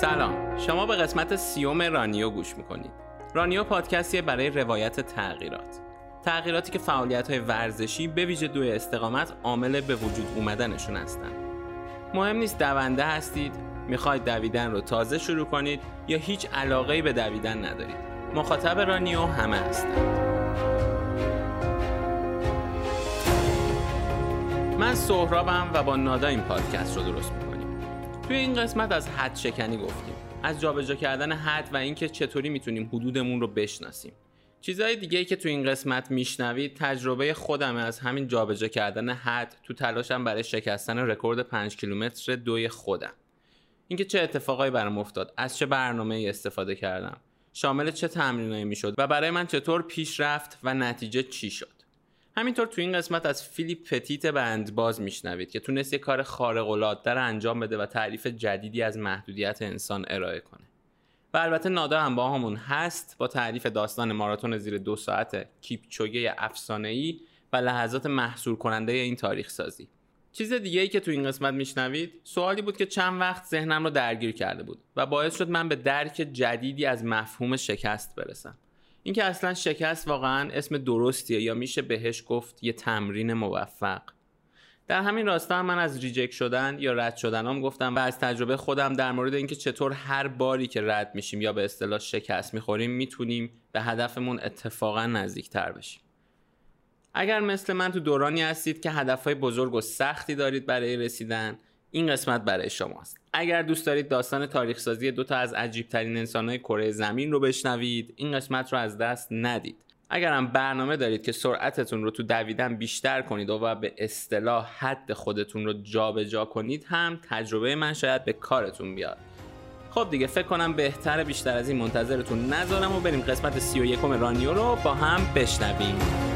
سلام. شما به قسمت سیوم رانیو گوش می‌کنید. رانیو پادکستیه برای روایت تغییرات. تغییراتی که فعالیت های ورزشی به ویژه دوی استقامت عامل به وجود اومدنشون هستند مهم نیست دونده هستید می‌خواید دویدن رو تازه شروع کنید یا هیچ علاقه به دویدن ندارید. مخاطب رانیو همه هستند من سهرابم و با نادا این پادکست رو درست می‌کنیم توی این قسمت از حد شکنی گفتیم. از جابجا کردن حد و اینکه چطوری می‌تونیم حدودمون رو بشناسیم. چیزهای دیگه ای که تو این قسمت میشنوید تجربه خودمه از همین جابجا کردن حد تو تلاشم برای شکستن رکورد 5 کیلومتر دوی خودم. اینکه چه اتفاقایی برام افتاد از چه برنامه ای استفاده کردم شامل چه تمرینایی می‌شد و برای من چطور پیش رفت و نتیجه چی شد. همینطور تو این قسمت از فیلیپ پتیت بندباز میشنوید که تونست یه کار خارق العاده رو انجام بده و تعریف جدیدی از محدودیت انسان ارائه کنه. و البته نادا هم با همون هست با تعریف داستان ماراتون زیر دو ساعت کیپچوگه ای و لحظات محصور کننده این تاریخ سازی چیز دیگه ای که تو این قسمت میشنوید سوالی بود که چند وقت ذهنم رو درگیر کرده بود و باعث شد من به درک جدیدی از مفهوم شکست برسم. اینکه اصلا شکست واقعا اسم درستیه یا میشه بهش گفت یه تمرین موفق. در همین راستا هم من از ریجکت شدن یا رد شدنام گفتم و از تجربه خودم در مورد اینکه چطور هر باری که رد میشیم یا به اصطلاح شکست می‌خوریم می‌تونیم به هدفمون اتفاقا نزدیکتر بشیم. اگر مثل من تو دورانی هستید که هدفهای بزرگ و سختی دارید برای رسیدن این قسمت برای شماست. اگر دوست دارید داستان تاریخ سازی دو تا از عجیب ترین انسانهای کره زمین رو بشنوید این قسمت رو از دست ندید. اگر هم برنامه دارید که سرعتتون رو تو دویدن بیشتر کنید و به اصطلاح حد خودتون رو جابجا جا کنید هم تجربه من شاید به کارتون بیاد. خب دیگه فکر کنم بهتر بیشتر از این منتظرتون نذارم و بریم قسمت 31 رانیو رو با هم بشنویم.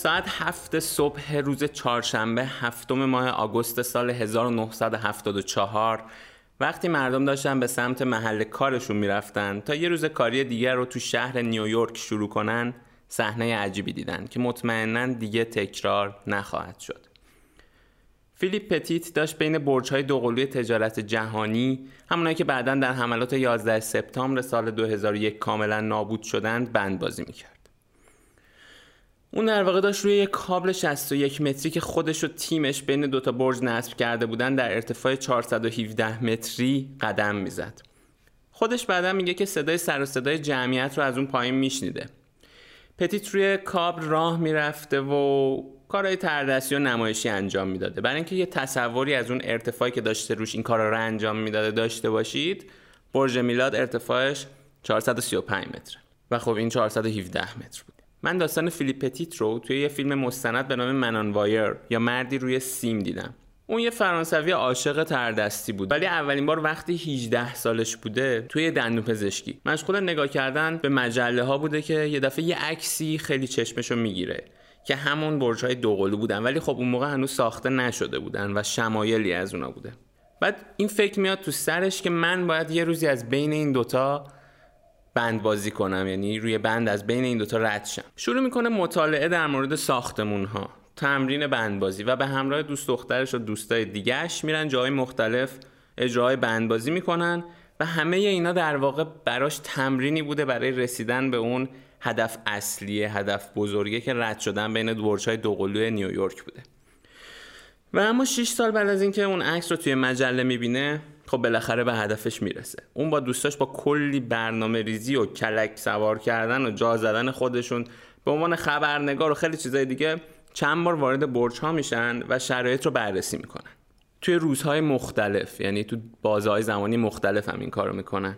ساعت هفت صبح روز چهارشنبه هفتم ماه آگوست سال 1974 وقتی مردم داشتن به سمت محل کارشون می‌رفتن تا یه روز کاری دیگر رو تو شهر نیویورک شروع کنن صحنه عجیبی دیدن که مطمئنا دیگه تکرار نخواهد شد. فیلیپ پتیت داشت بین برج‌های دوقلوی تجارت جهانی همونایی که بعدا در حملات 11 سپتامبر سال 2001 کاملا نابود شدند بند بازی می‌کرد. اون در واقع داشت روی یک کابل 61 متری که خودش و تیمش بین دوتا برج نصب کرده بودن در ارتفاع 417 متری قدم می‌زد. خودش بعدا میگه که صدای سر و صدای جمعیت رو از اون پایین میشنیده. پتیت روی کابل راه می‌رفته و کارهای تردستی و نمایشی انجام می‌داده برای اینکه یه تصوری از اون ارتفاعی که داشته روش این کارا رو انجام می‌داده داشته باشید برج میلاد ارتفاعش 435 متر و خب این 417 متر بود من داستان فیلیپ پتیت رو توی یه فیلم مستند به نام منان وایر یا مردی روی سیم دیدم. اون یه فرانسوی عاشق تردستی بود. ولی اولین بار وقتی 18 سالش بوده توی دندون پزشکی. مشغول نگاه کردن به مجله ها بوده که یه دفعه یه عکسی خیلی چشمشو می‌گیره که همون برج های دوقلو بودن. ولی خب اون موقع هنوز ساخته نشده بودن و شمایلی از اونا بوده. بعد این فکر میاد تو سرش که من باید یه روزی از بین این دوتا بند بازی کنم. یعنی روی بند از بین این دوتا رد شم. شروع می‌کنه مطالعه در مورد ساختمون ها تمرین بندبازی و به همراه دوست دخترش و دوستای دیگهش میرن جای مختلف اجرای بندبازی می‌کنن و همه اینا در واقع براش تمرینی بوده برای رسیدن به اون هدف اصلیه هدف بزرگه که رد شدن بین برج‌های دوقلوی نیویورک بوده. و اما 6 سال بعد از اینکه اون عکس رو توی مجله می‌بینه خب بالاخره به هدفش می‌رسه. اون با دوستاش با کلی برنامه ریزی و کلک سوار کردن و جا زدن خودشون به عنوان خبرنگار و خیلی چیزای دیگه چند بار وارد برج ها میشن و شرایط رو بررسی می‌کنن. توی روزهای مختلف یعنی تو بازهای زمانی مختلف هم این کارو می‌کنن.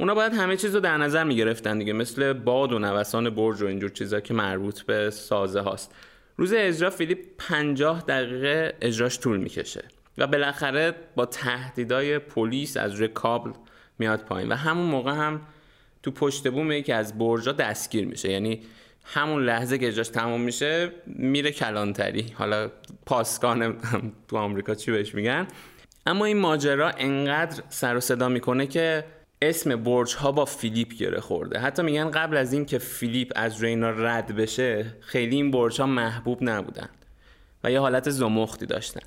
اونا باید همه چیز رو در نظر می‌گرفتن دیگه مثل باد و نوسان برج و اینجور چیزا که مربوط به سازه هاست. روز اجرا فیلیپ 50 دقیقه اجراش طول می‌کشه. و بالاخره با تهدیدای پلیس از روی کابل میاد پایین. و همون موقع هم تو پشت بوم یکی از برجا دستگیر میشه. یعنی همون لحظه که اجراش تموم میشه میره کلانتری. حالا پاسکان تو آمریکا چی بهش میگن؟ اما این ماجرا انقدر سر و صدا می‌کنه که اسم برج ها با فیلیپ گره خورده. حتی میگن قبل از این که فیلیپ از رینا رد بشه خیلی این برج ها محبوب نبودن و یه حالت زمختی داشتن.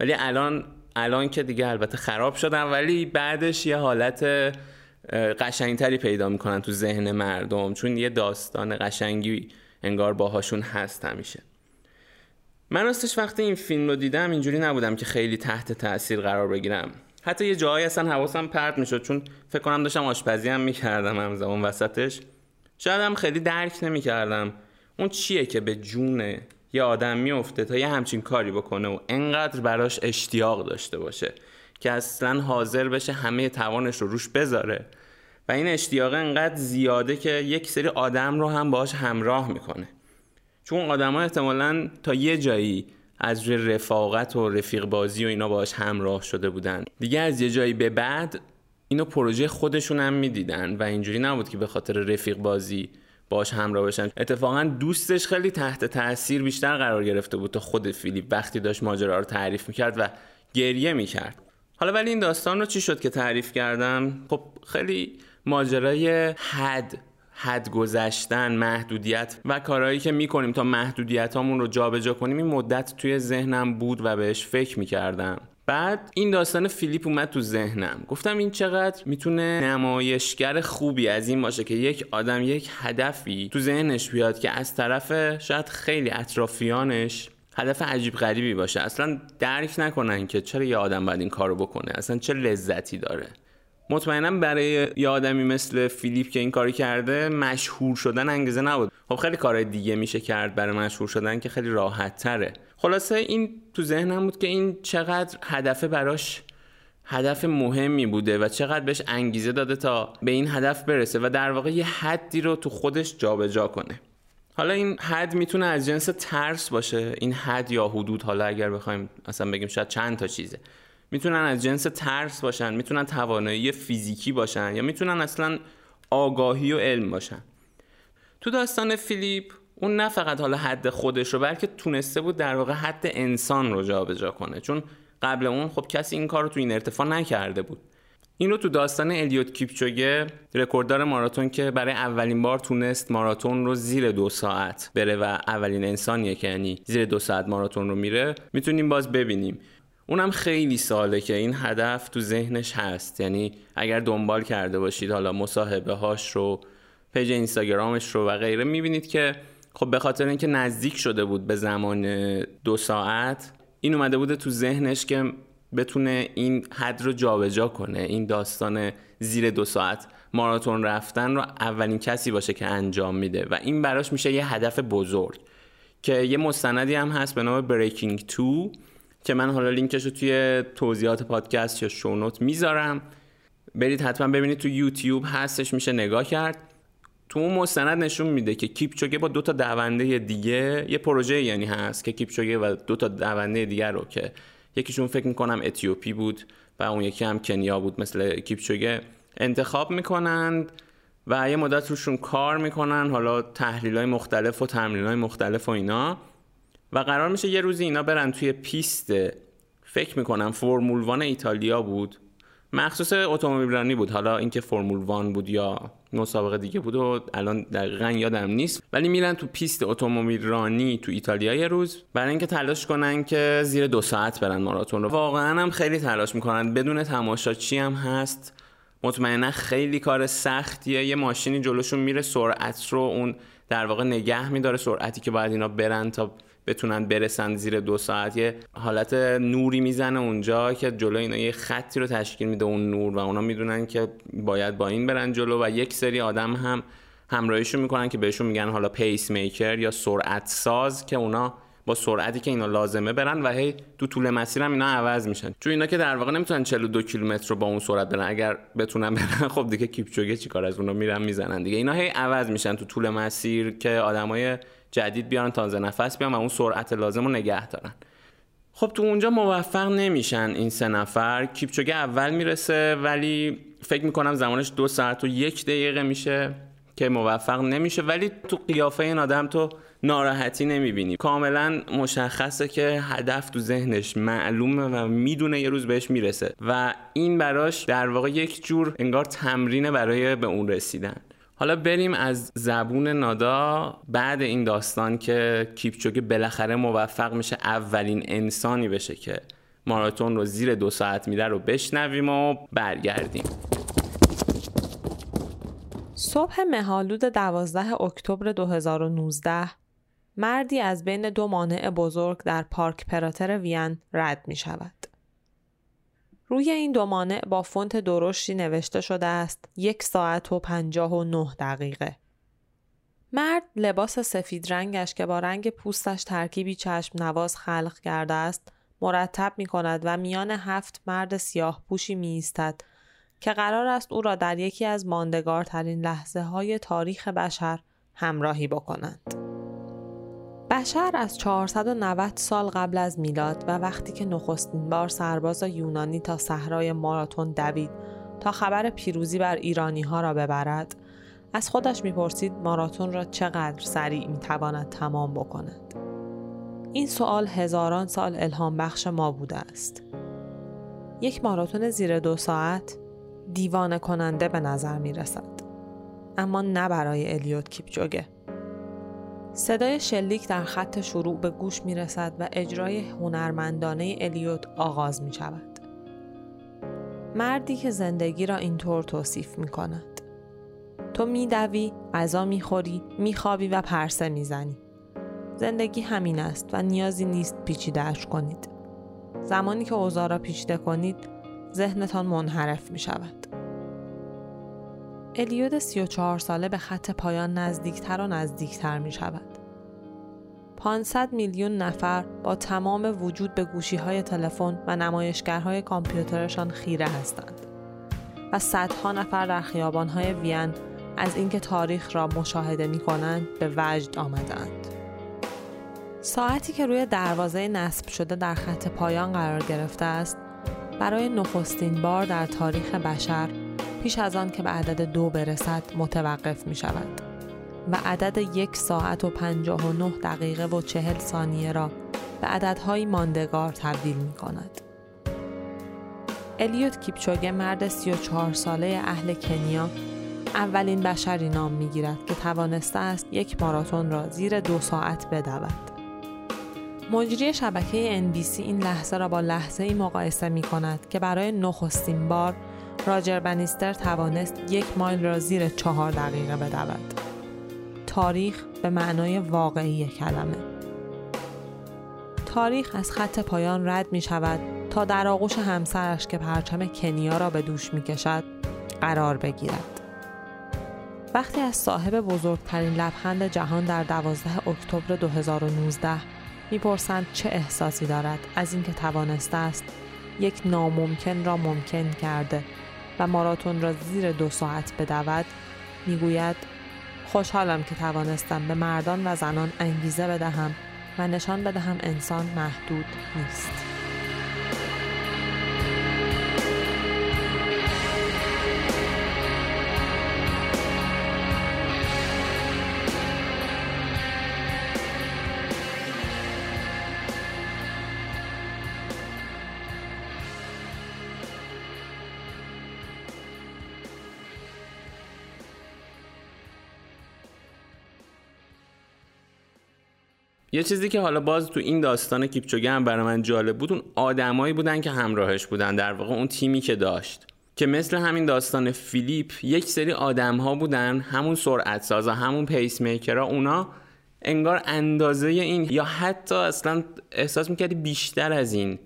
ولی الان الان که دیگه البته خراب شدن ولی بعدش یه حالت قشنگتری پیدا می‌کنن تو ذهن مردم چون یه داستان قشنگی انگار باهاشون هست همیشه. من راستش وقتی این فیلم رو دیدم اینجوری نبودم که خیلی تحت تاثیر قرار بگیرم. حتی یه جایی اصلا حواسم پرت می‌شد چون فکر کنم داشتم آشپزی هم می‌کردم همزمان وسطش. شاید هم خیلی درک نمی‌کردم. اون چیه که به جون یه آدم میفته تا یه همچین کاری بکنه و انقدر براش اشتیاق داشته باشه که اصلا حاضر بشه همه توانش رو روش بذاره. و این اشتیاق انقدر زیاده که یک سری آدم رو هم باهاش همراه می‌کنه. چون آدم ها احتمالا تا یه جایی از روی رفاقت و رفیق بازی و اینا باهاش همراه شده بودن. دیگه از یه جایی به بعد اینو پروژه خودشون هم می‌دیدن و اینجوری نبود که به خاطر رفیق بازی باش همراه بشن اتفاقا دوستش خیلی تحت تاثیر بیشتر قرار گرفته بود تا خود فیلیپ وقتی داشت ماجرا رو تعریف می‌کرد و گریه می‌کرد. حالا ولی این داستان رو چی شد که تعریف کردم؟ خب خیلی ماجرای حد حد گذشتن محدودیت و کارهایی که می‌کنیم تا محدودیت هامون رو جابجا کنیم این مدت توی ذهنم بود و بهش فکر می‌کردم. بعد این داستان فیلیپ اومد تو ذهنم. گفتم این چقدر می‌تونه نمایشگر خوبی از این باشه که یک آدم یک هدفی تو ذهنش بیاد که از طرف شاید خیلی اطرافیانش هدف عجیب غریبی باشه. اصلا درک نکنن که چرا یه آدم باید این کارو بکنه. اصلا چه لذتی داره. مطمئنا برای یه آدمی مثل فیلیپ که این کاری کرده مشهور شدن انگیزه نبود. خب خیلی کارهای دیگه میشه کرد برای مشهور شدن که خیلی راحت تره خلاصه این تو ذهنم بود که این چقدر هدف براش هدف مهمی بوده و چقدر بهش انگیزه داده تا به این هدف برسه و در واقع یه حدی رو تو خودش جابجا جا کنه. حالا این حد می‌تونه از جنس ترس باشه این حد یا حدود حالا اگر بخوایم اصلا بگیم شاید چند تا چیزه. می‌تونن از جنس ترس باشن می‌تونن توانایی فیزیکی باشن یا می‌تونن اصلا آگاهی و علم باشن. تو داستان فیلیپ اون نه فقط حالا حد خودش رو بلکه تونسته بود در واقع حد انسان رو جابجا کنه. چون قبل اون خب کسی این کار رو تو این ارتفاع نکرده بود. این رو تو داستان الیوت کیپچوگه رکورددار ماراتون که برای اولین بار تونست ماراتون رو زیر دو ساعت بره و اولین انسانیه که یعنی زیر دو ساعت ماراتون رو میره می‌تونیم باز ببینیم. اونم خیلی ساله که این هدف تو ذهنش هست. یعنی اگر دنبال کرده باشید حالا مصاحبه هاش رو پیج اینستاگرامش رو و غیره می‌بینید که خب به خاطر اینکه نزدیک شده بود به زمان دو ساعت این اومده بوده تو ذهنش که بتونه این حد رو جابجا کنه این داستان زیر دو ساعت ماراتون رفتن رو اولین کسی باشه که انجام میده. و این براش میشه یه هدف بزرگ که یه مستندی هم هست به نام بریکینگ 2 که من حالا لینکش رو توی توضیحات پادکست یا شونوت می‌ذارم. برید حتما ببینید تو یوتیوب هستش میشه نگاه کرد. تو اون مستند نشون میده که کیپچوگه با دو تا دونده دیگه یه پروژه یعنی هست که کیپچوگه و دو تا دونده دیگر رو که یکیشون فکر می‌کنم اتیوپی بود و اون یکی هم کنیا بود مثل کیپچوگه انتخاب می‌کنند و یه مدت روشون کار می‌کنن حالا تحلیل های مختلف و تمرین های مختلف و اینا. و قرار میشه یه روزی اینا برن توی پیست فکر می‌کنم فرمول وان ایتالیا بود. مخصوص اتومبیل بود حالا اینکه فرمول وان بود یا مسابقه دیگه بود و الان دقیقا یادم نیست. ولی میرن تو پیست اتومبیل رانی تو ایتالیا یه روز برای اینکه تلاش کنن که زیر دو ساعت برن ماراتون رو. واقعا هم خیلی تلاش می‌کنن. بدون تماشاچی هم هست؟ مطمئنا خیلی کار سختیه. یه ماشینی جلوشون میره سرعت رو اون در واقع نگه میداره سرعتی که باید اینا برن تا بتونن برسن زیر دو ساعت. یه حالت نوری می‌زنه اونجا که جلو اینا یه خطی رو تشکیل میده اون نور و اونا می‌دونن که باید با این برن جلو و یک سری آدم هم همراهیشون می‌کنن که بهشون میگن حالا پیس میکر یا سرعت ساز که اونا با سرعتی که اینا لازمه برن و هی تو طول مسیر هم اینا عوض میشن. چون اینا که در واقع نمی‌تونن 42 کیلومتر رو با اون سرعت برن. اگر بتونن برن خب دیگه کیپچوگه چیکار از اونا میرن می‌زنن. دیگه اینا هی عوض میشن تو طول مسیر که آدمای جدید بیارن تازه نفس بیان و اون سرعت لازم رو نگه دارن. خب تو اونجا موفق نمیشن این سه نفر. کیپچوگه اول می‌رسه ولی فکر می‌کنم زمانش دو ساعت و یک دقیقه میشه که موفق نمیشه. ولی تو قیافه این آدم تو ناراحتی نمی‌بینی. کاملا مشخصه که هدف تو ذهنش معلومه و می‌دونه یه روز بهش می‌رسه. و این براش در واقع یک جور انگار تمرینه برای به اون رسیدن. حالا بریم از زبون نادا بعد این داستان که کیپچوگه بالاخره موفق میشه اولین انسانی بشه که ماراتون رو زیر دو ساعت میره رو بشنویم و برگردیم صبح مهالود 12 اکتبر 2019 مردی از بین دو مانع بزرگ در پارک پراتر وین رد می شود. روی این دو مانع با فونت درشتی نوشته شده است یک ساعت و پنجاه و نه دقیقه. مرد لباس سفید رنگش که با رنگ پوستش ترکیبی چشم نواز خلق کرده است مرتب می کند و میان هفت مرد سیاه پوشی می ایستد که قرار است او را در یکی از ماندگارترین لحظه های تاریخ بشر همراهی بکنند. بشر از 490 سال قبل از میلاد و وقتی که نخستین بار سرباز یونانی تا صحرای ماراتون دوید تا خبر پیروزی بر ایرانی ها را ببرد از خودش می‌پرسید ماراتون را چقدر سریع می‌تواند تمام بکند این سوال هزاران سال الهام بخش ما بوده است یک ماراتون زیر دو ساعت دیوانه کننده به نظر می رسد. اما نه برای الیوت کیپچوگه. صدای شلیک در خط شروع به گوش می رسد و اجرای هنرمندانه الیوت آغاز می شود. مردی که زندگی را اینطور توصیف می کند. تو می دوی، غذا می خوری، می خوابی و پرسه می زنی. زندگی همین است و نیازی نیست پیچیدهش کنید. زمانی که اوضاع را پیچیده کنید، ذهنتان منحرف می شود. الیود 34 ساله به خط پایان نزدیکتر و نزدیکتر می شود. 500 میلیون نفر با تمام وجود به گوشی های تلفن و نمایشگرهای کامپیوترشان خیره هستند و صدها نفر در خیابان های وین از اینکه تاریخ را مشاهده می کنند به وجد آمدند. ساعتی که روی دروازه نصب شده در خط پایان قرار گرفته است برای نخستین بار در تاریخ بشر پیش از آن که به عدد دو برسد متوقف می شود و عدد یک ساعت و پنجاه و نه دقیقه و چهل ثانیه را به عددهایی ماندگار تبدیل می کند. الیوت کیپچوگه مرد 34 ساله اهل کنیا اولین بشری نام می گیرد که توانسته است یک ماراتون را زیر دو ساعت بدود. مجری شبکه NBC این لحظه را با لحظه ای مقایسه می کند که برای نخستین بار راجر بنیستر توانست یک مایل را زیر چهار دقیقه بدود. تاریخ به معنای واقعی کلمه. تاریخ از خط پایان رد می شود تا در آغوش همسرش که پرچم کنیا را به دوش می کشد قرار بگیرد. وقتی از صاحب بزرگترین لبخند جهان در 12 اکتبر 2019 می‌پرسند چه احساسی دارد از اینکه توانسته است یک ناممکن را ممکن کرده و ماراتون را زیر دو ساعت بدود می‌گوید خوشحالم که توانستم به مردان و زنان انگیزه بدهم و نشان بدهم انسان محدود نیست. یه چیزی که حالا باز تو این داستان کیپچوگه هم برای من جالب بود اون آدمایی بودن که همراهش بودن در واقع اون تیمی که داشت که مثل همین داستان فیلیپ یک سری آدم ها بودن همون سرعت سازا همون پیس میکرها اونا انگار اندازه این یا حتی اصلا احساس می‌کردی بیشتر از این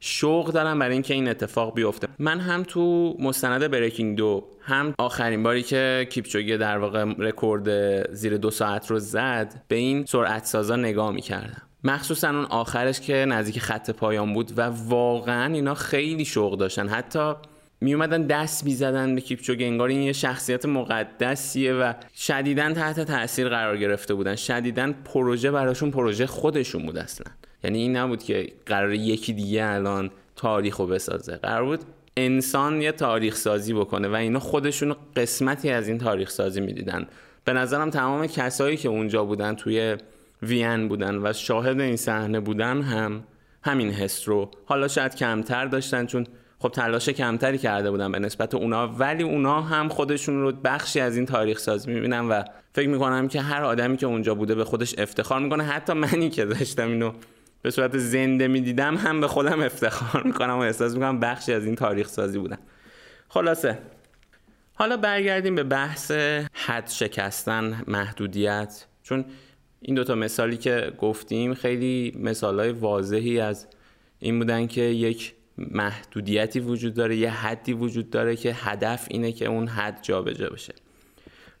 شوق دارن برای اینکه این اتفاق بیفته. من هم تو مستند Breaking Two هم آخرین باری که کیپچوگه در واقع رکورد زیر دو ساعت رو زد به این سرعت سازا نگاه می‌کردم. مخصوصا اون آخرش که نزدیک خط پایان بود و واقعا اینا خیلی شوق داشتن. حتی می اومدن دست می‌زدن به کیپچوگه انگار این یه شخصیت مقدسیه و شدیدا تحت تاثیر قرار گرفته بودن. شدیدا پروژه براشون پروژه خودشون بود اصلا. یعنی این نبود که قرار یکی دیگه الان تاریخ رو بسازه. قرار بود انسان یه تاریخ سازی بکنه و اینا خودشون قسمتی از این تاریخ سازی می‌دیدن. به نظرم تمام کسایی که اونجا بودن توی وین بودن و شاهد این صحنه بودن هم همین حس رو حالا شاید کمتر داشتن چون خب تلاش کمتری کرده بودن به نسبت اونا ولی اونا هم خودشون رو بخشی از این تاریخ سازی می‌بینن و فکر می‌کنم که هر آدمی که اونجا بوده به خودش افتخار می‌کنه. حتی منی که داشتم اینو به صورت زنده می‌دیدم هم به خودم افتخار می‌کنم و احساس می‌کنم بخشی از این تاریخ سازی بودن خلاصه. حالا برگردیم به بحث حد شکستن محدودیت. چون این دوتا مثالی که گفتیم خیلی مثالهای واضحی از این بودن که یک محدودیتی وجود داره یه حدی وجود داره که هدف اینه که اون حد جابجا بشه.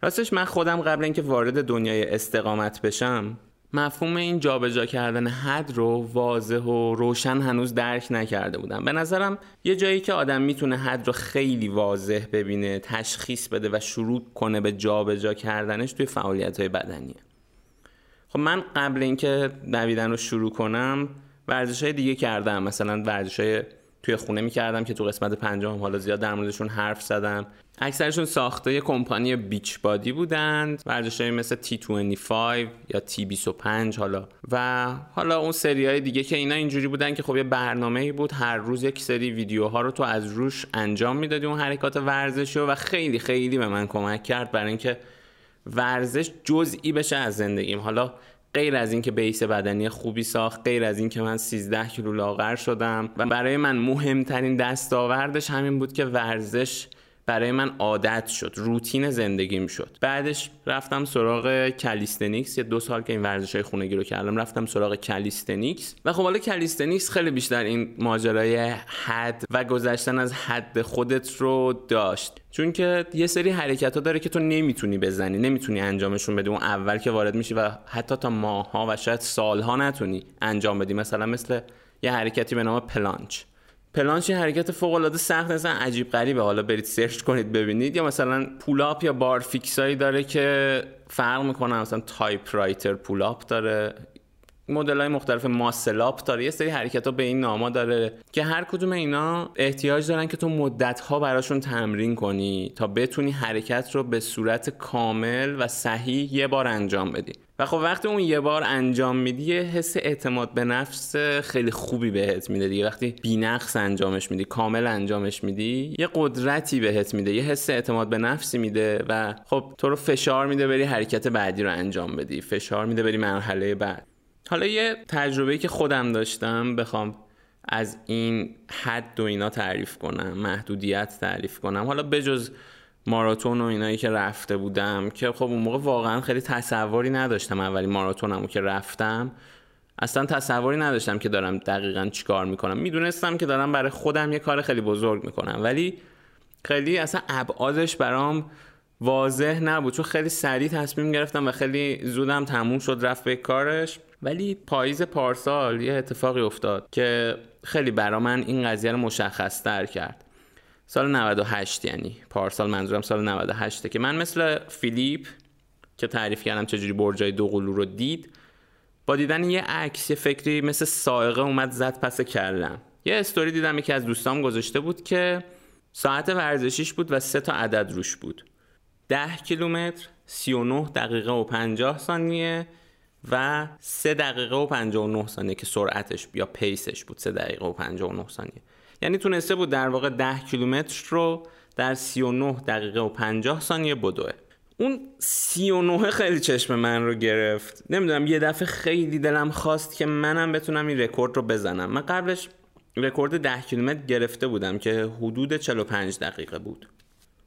راستش من خودم قبل اینکه وارد دنیای استقامت بشم مفهوم این جابجا کردن حد رو واضح و روشن هنوز درک نکرده بودم. به نظرم یه جایی که آدم می‌تونه حد رو خیلی واضح ببینه تشخیص بده و شروع کنه به جابجا کردنش توی فعالیت های بدنیه. خب من قبل اینکه دویدن رو شروع کنم ورزش های دیگه کردم. مثلا ورزش های توی خونه می‌کردم که تو قسمت پنجم حالا زیاد در موردشون حرف زدم. اکثرشون ساخته یه کمپانی بیچ بادی بودند ورزش های مثل T25 یا T25 حالا. و حالا اون سری های دیگه که اینا اینجوری بودن که خب یه برنامه بود هر روز یک سری ویدیوها رو تو از روش انجام می‌دادی اون حرکات ورزشی و خیلی خیلی به من کمک کرد برای اینکه ورزش جزئی بشه از زندگیم. حالا غیر از اینکه base بدنی خوبی ساخت غیر از اینکه من 13 کیلو لاغر شدم. و برای من مهمترین دستاوردش همین بود که ورزش برای من عادت شد روتین زندگیم شد. بعدش رفتم سراغ calisthenics. یه دو سال که این ورزش های خونگی رو کردم رفتم سراغ calisthenics. و خب حالا calisthenics خیلی بیشتر این ماجرای حد و گذشتن از حد خودت رو داشت. چون که یه سری حرکت ها داره که تو نمی‌تونی بزنی نمی‌تونی انجامشون بدی. اون اول که وارد میشی و حتی تا ماه‌ها و شاید سالها نتونی انجام بدی. مثلا مثل یه حرکتی به نام planche. planche حرکت فوق العاده سخت مثلا عجیب غریبه. حالا برید search کنید ببینید. یا مثلا pull-up یا بارفیکسایی داره که فرق می‌کنه. مثلا typewriter pull-up داره. مدل های مختلف muscle-up داره. یه سری حرکت ها به این ناما داره که هر کدوم اینا احتیاج دارن که تو مدت ها براشون تمرین کنی تا بتونی حرکت رو به صورت کامل و صحیح یه بار انجام بدی. و خب وقتی اون یه بار انجام میدی حس اعتماد به نفس خیلی خوبی بهت میده دیگه. وقتی بینقص انجامش میدی کامل انجامش میدی یه قدرتی بهت میده یه حس اعتماد به نفسی میده و خب تو رو فشار میده بری حرکت بعدی رو انجام بدی. فشار میده بری مرحله بعد. حالا یه تجربه که خودم داشتم بخوام از این حد و اینا تعریف کنم محدودیت تعریف کنم. حالا بجز ماراتون و اینایی که رفته بودم که خب اون موقع واقعا خیلی تصوری نداشتم. اولی ماراتونمو که رفتم اصلا تصوری نداشتم که دارم دقیقا چیکار می‌کنم. می‌دونستم که دارم برای خودم یه کار خیلی بزرگ می‌کنم ولی خیلی اصلا ابعادش برام واضح نبود. چون خیلی سریع تصمیم گرفتم و خیلی زودم تموم شد رفت به کارش. ولی پاییز پارسال یه اتفاقی افتاد که خیلی برا من این قضیه رو مشخص تر کرد. سال 98 یعنی پارسال منظورم سال 98 که من مثل فیلیپ که تعریف کردم چجوری برجای دو قلو رو دید با دیدن یه عکس یه فکری مثل سائقه اومد زد پس کردم یه استوری دیدم یکی از دوستام گذاشته بود که ساعت ورزشیش بود و سه تا عدد روش بود. 10 کیلومتر 39 دقیقه و 50 ثانیه و 3 دقیقه و 59 ثانیه که سرعتش یا پیسش بود 3 دقیقه و 59 ثانیه. یعنی تونسته بود در واقع 10 کیلومتر رو در 39 دقیقه و 50 ثانیه بدوه. اون 39 خیلی چشم من رو گرفت. نمی‌دونم یه دفعه خیلی دلم خواست که منم بتونم این رکورد رو بزنم. من قبلش رکورد 10 کیلومتر گرفته بودم که حدود 45 دقیقه بود.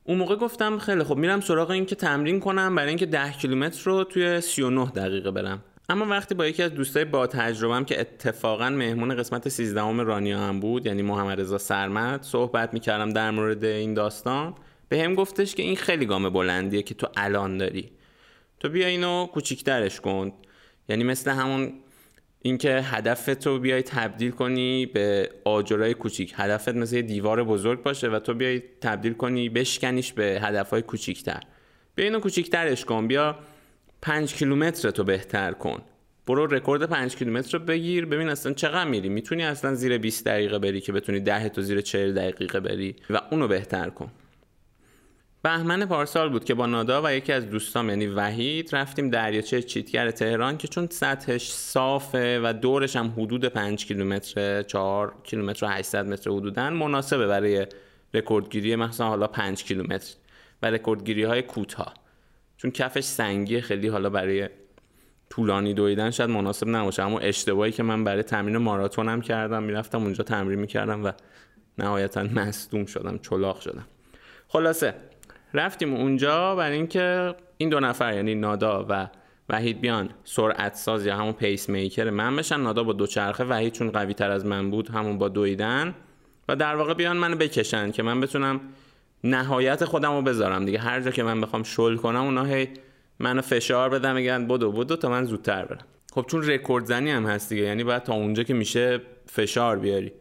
اون موقع گفتم خیلی خب میرم سراغ این که تمرین کنم برای اینکه 10 کیلومتر رو توی 39 دقیقه برم. اما وقتی با یکی از دوستای با تجربهم که اتفاقا مهمون قسمت 13 رانیا هم بود یعنی محمد رضا سرمد صحبت می‌کردم در مورد این داستان به هم گفتش که این خیلی گام بلندیه که تو الان داری. تو بیا اینو کوچیکترش کن. یعنی مثل همون اینکه هدفت رو بیای تبدیل کنی به آجرای کوچیک. هدفت مثل دیوار بزرگ باشه و تو بیای تبدیل کنی بشکنیش به هدفهای کوچیکتر. بیا اینو کوچیکترش کن. بیا پنج کیلومتر تو بهتر کن. برو رکورد 5 کیلومتر رو بگیر ببین اصلا چقدر میری. می‌تونی اصلا زیر 20 دقیقه بری که بتونی 10 تا زیر 40 دقیقه بری و اونو بهتر کن. بهمن پارسال بود که با نادا و یکی از دوستام یعنی وحید رفتیم دریاچه چیتگر تهران که چون سطحش صافه و دورش هم حدود 5 کیلومتر 4 کیلومتر و 800 متر حدودن مناسبه برای رکوردگیری مثلا حالا 5 کیلومتر و رکوردگیری های کوتاه. چون کفش سنگی خیلی حالا برای طولانی دویدن شاید مناسب نباشه. اما اشتباهی که من برای تمرین ماراتونم کردم می‌رفتم اونجا تمرین می‌کردم و نهایتا مصدوم شدم چلاق شدم. خلاصه رفتیم اونجا برای اینکه این دو نفر یعنی نادا و وحید بیان سرعت ساز یا همون پیس میکر من بشن. نادا با دوچرخه وحید چون قوی تر از من بود همون با دویدن. و در واقع بیان منو بکشن که من بتونم نهایت خودم رو بذارم دیگه. هر جا که من بخوام شل کنم اونا هی منو فشار بدم میگن بدو بدو تا من زودتر برم. خب چون رکورد زنی هم هست دیگه یعنی باید تا اونجا که میشه فشار بیاری.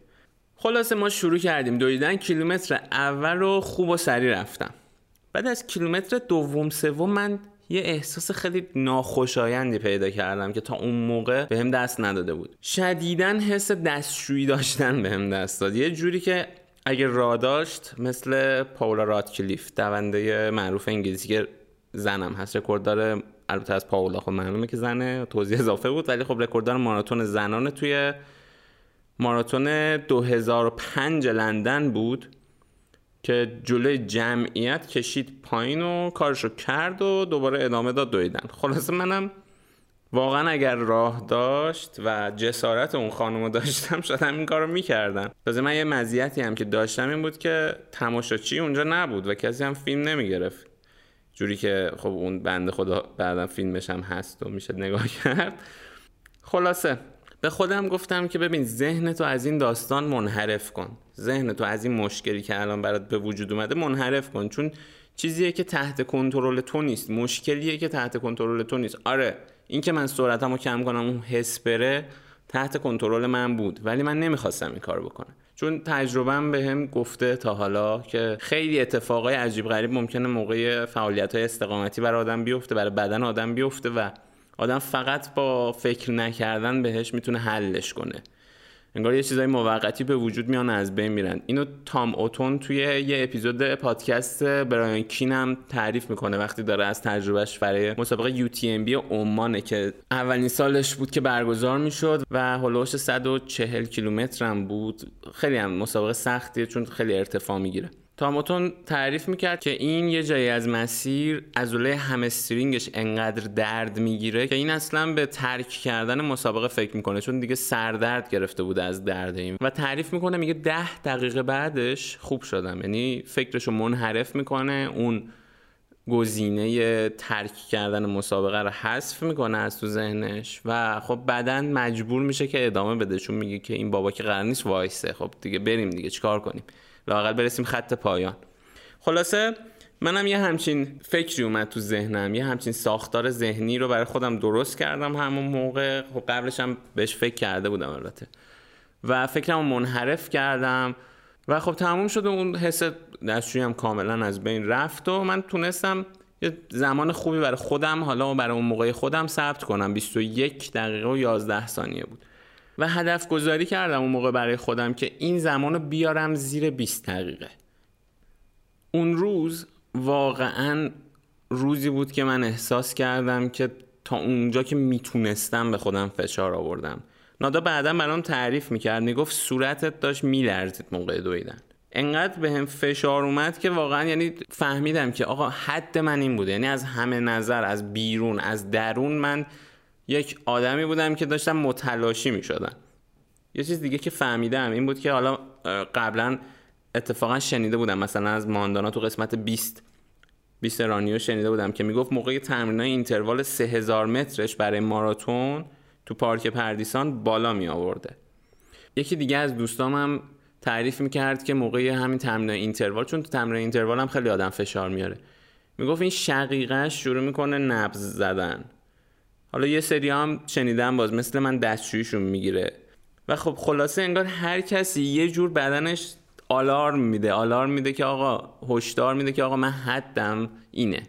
خلاصه ما شروع کردیم. دویدن کیلومتر اول رو خوب و سریع رفتم. بعد از کیلومتر دوم سوم من یه احساس خیلی ناخوشایندی پیدا کردم که تا اون موقع به هم دست نداده بود. شدیدن حس دستشویی داشتن به هم دست داد. یه جوری که اگه را داشت مثل پاولا رادکلیف دونده معروف انگلیسی که زنم هست. رکورددار البته از پاولا خب معلومه که زنه توضیح اضافه بود ولی خب رکورددار ماراتون زنان توی ماراتون 2005 لندن بود که جلوی جمعیت کشید پایین و کارشو کرد و دوباره ادامه داد دویدن. خلاصه منم واقعا اگر راه داشت و جسارت اون خانم داشتم شاید این کارو می‌کردم. تازه من یه مزیتی هم که داشتم این بود که تماشاچی اونجا نبود و کسی هم فیلم نمی‌گرفت. جوری که خب اون بنده خدا بعدا فیلمش هم هست و میشه نگاه کرد. خلاصه به خودم گفتم که ببین ذهن تو از این داستان منحرف کن. ذهن تو از این مشکلی که الان برات به وجود اومده منحرف کن. چون چیزیه که تحت کنترل تو نیست. مشکلیه که تحت کنترل تو نیست. آره این که من سرعتمو کم کنم اون حس بره تحت کنترل من بود. ولی من نمی‌خواستم این کار بکنم. چون تجربهم به هم گفته تا حالا که خیلی اتفاقای عجیب غریب ممکنه موقع فعالیت های استقامتی برای آدم بیفته برای بدن آدم بیفته و آدم فقط با فکر نکردن بهش می‌تونه حلش کنه. انگار یه چیزای موقتی به وجود میان از بین میرن. اینو تام اوتون توی یه اپیزود پادکست برایان کینم تعریف می‌کنه وقتی داره از تجربهش برای مسابقه یو تی ام بی عمانه که اولین سالش بود که برگزار می‌شد و هلوش 140 کیلومتر هم بود. خیلی هم مسابقه سختیه چون خیلی ارتفاع می‌گیره. تاموتون تعریف می‌کرد که این یه جایی از مسیر ازوله همسترینگش انقدر درد می‌گیره که این اصلا به ترک کردن مسابقه فکر می‌کنه چون دیگه سردرد گرفته بوده از درد این. و تعریف می‌کنه میگه ده دقیقه بعدش خوب شدم. یعنی فکرشو منحرف می‌کنه اون گزینه ترک کردن مسابقه رو حذف می‌کنه از تو ذهنش و خب بعدا مجبور میشه که ادامه بده چون میگه که این بابا که قرار نیست وایسه. خب دیگه بریم دیگه چیکار کنیم؟ لاقل برسیم خط پایان. خلاصه منم یه همچین فکری اومد تو ذهنم یه همچین ساختار ذهنی رو برای خودم درست کردم همون موقع. خب قبلش هم بهش فکر کرده بودم البته. و فکرم منحرف کردم و خب تموم شد اون حس دستشویی هم کاملا از بین رفت و من تونستم یه زمان خوبی برای خودم حالا برای اون موقع خودم ثبت کنم. 21 دقیقه و 11 ثانیه بود. و هدف گذاری کردم اون موقع برای خودم که این زمان رو بیارم زیر 20 دقیقه. اون روز واقعا روزی بود که من احساس کردم که تا اونجا که می‌تونستم به خودم فشار آوردم. نادا بعدا برام تعریف می‌کرد می‌گفت صورتت داشت میلرزید موقع دویدن. انقدر به هم فشار اومد که واقعا یعنی فهمیدم که آقا حد من این بوده. یعنی از همه نظر از بیرون از درون من یک آدمی بودم که داشتم متلاشی می شدم یه چیز دیگه که فهمیدم این بود که حالا قبلا اتفاقا شنیده بودم. مثلا از ماندانا تو قسمت 20 20 رانیو شنیده بودم که می‌گفت موقع تمرین اینتروال 3000 مترش برای ماراتون تو پارک پردیسان بالا می آورده یکی دیگه از دوستام هم تعریف می‌کرد که موقع همین تمرین اینتروال چون تو تمرین اینتروال هم خیلی آدم فشار میاره. می‌گفت این شقیقش شروع می‌کنه نبض زدن. حالا یه سری هم شنیدم باز مثل من دستشویشون می‌گیره. و خب خلاصه انگار هر کسی یه جور بدنش آلارم میده آلارم میده که آقا هشدار میده که آقا من حدم اینه.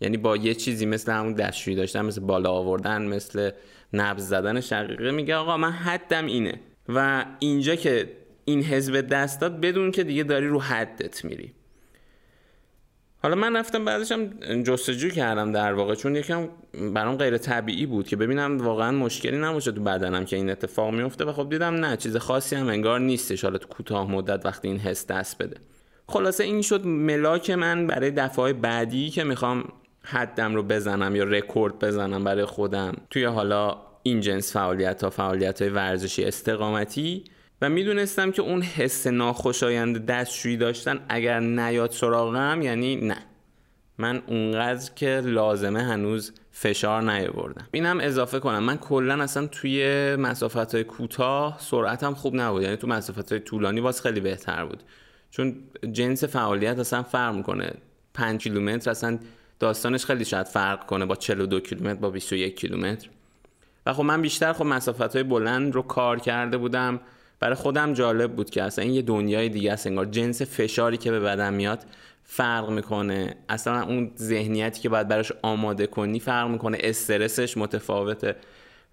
یعنی با یه چیزی مثل همون دستشویی داشتن مثل بالا آوردن مثل نبز زدن شقیقه میگه آقا من حدم اینه. و اینجا که این حزب دست داد بدون که دیگه داری رو حدت میری. حالا من رفتم بعدش هم جستجو کردم در واقع چون یکم برام غیر طبیعی بود که ببینم واقعا مشکلی نباشه تو بدنم که این اتفاق میفته. و خب دیدم نه چیز خاصی هم انگار نیستش. حالا تو کوتاه مدت وقتی این حس دست بده. خلاصه این شد ملاک من برای دفعه بعدی که می‌خوام حدم رو بزنم یا رکورد بزنم برای خودم. توی حالا این جنس فعالیت ها فعالیت های ورزشی استقامتی و می‌دونستم که اون حس ناخوشایند دستشویی داشتن اگر نیاد سراغم یعنی نه. من اونقدر که لازمه هنوز فشار نیاوردم. اینم اضافه کنم. من کلا اصلا توی مسافت های کوتاه سرعتم خوب نبود. یعنی تو مسافت های طولانی واسه خیلی بهتر بود. چون جنس فعالیت اصلا فرق می‌کنه. 5 کیلومتر اصلا داستانش خیلی شاید فرق کنه با 42 کیلومتر با 21 کیلومتر. و خب من بیشتر خب مسافت های بلند رو کار کرده بودم. برای خودم جالب بود که اصلا این یه دنیای دیگه است انگار جنس فشاری که به بدن میاد فرق می‌کنه. اصلا اون ذهنیتی که باید براش آماده کنی فرق می‌کنه استرسش متفاوته.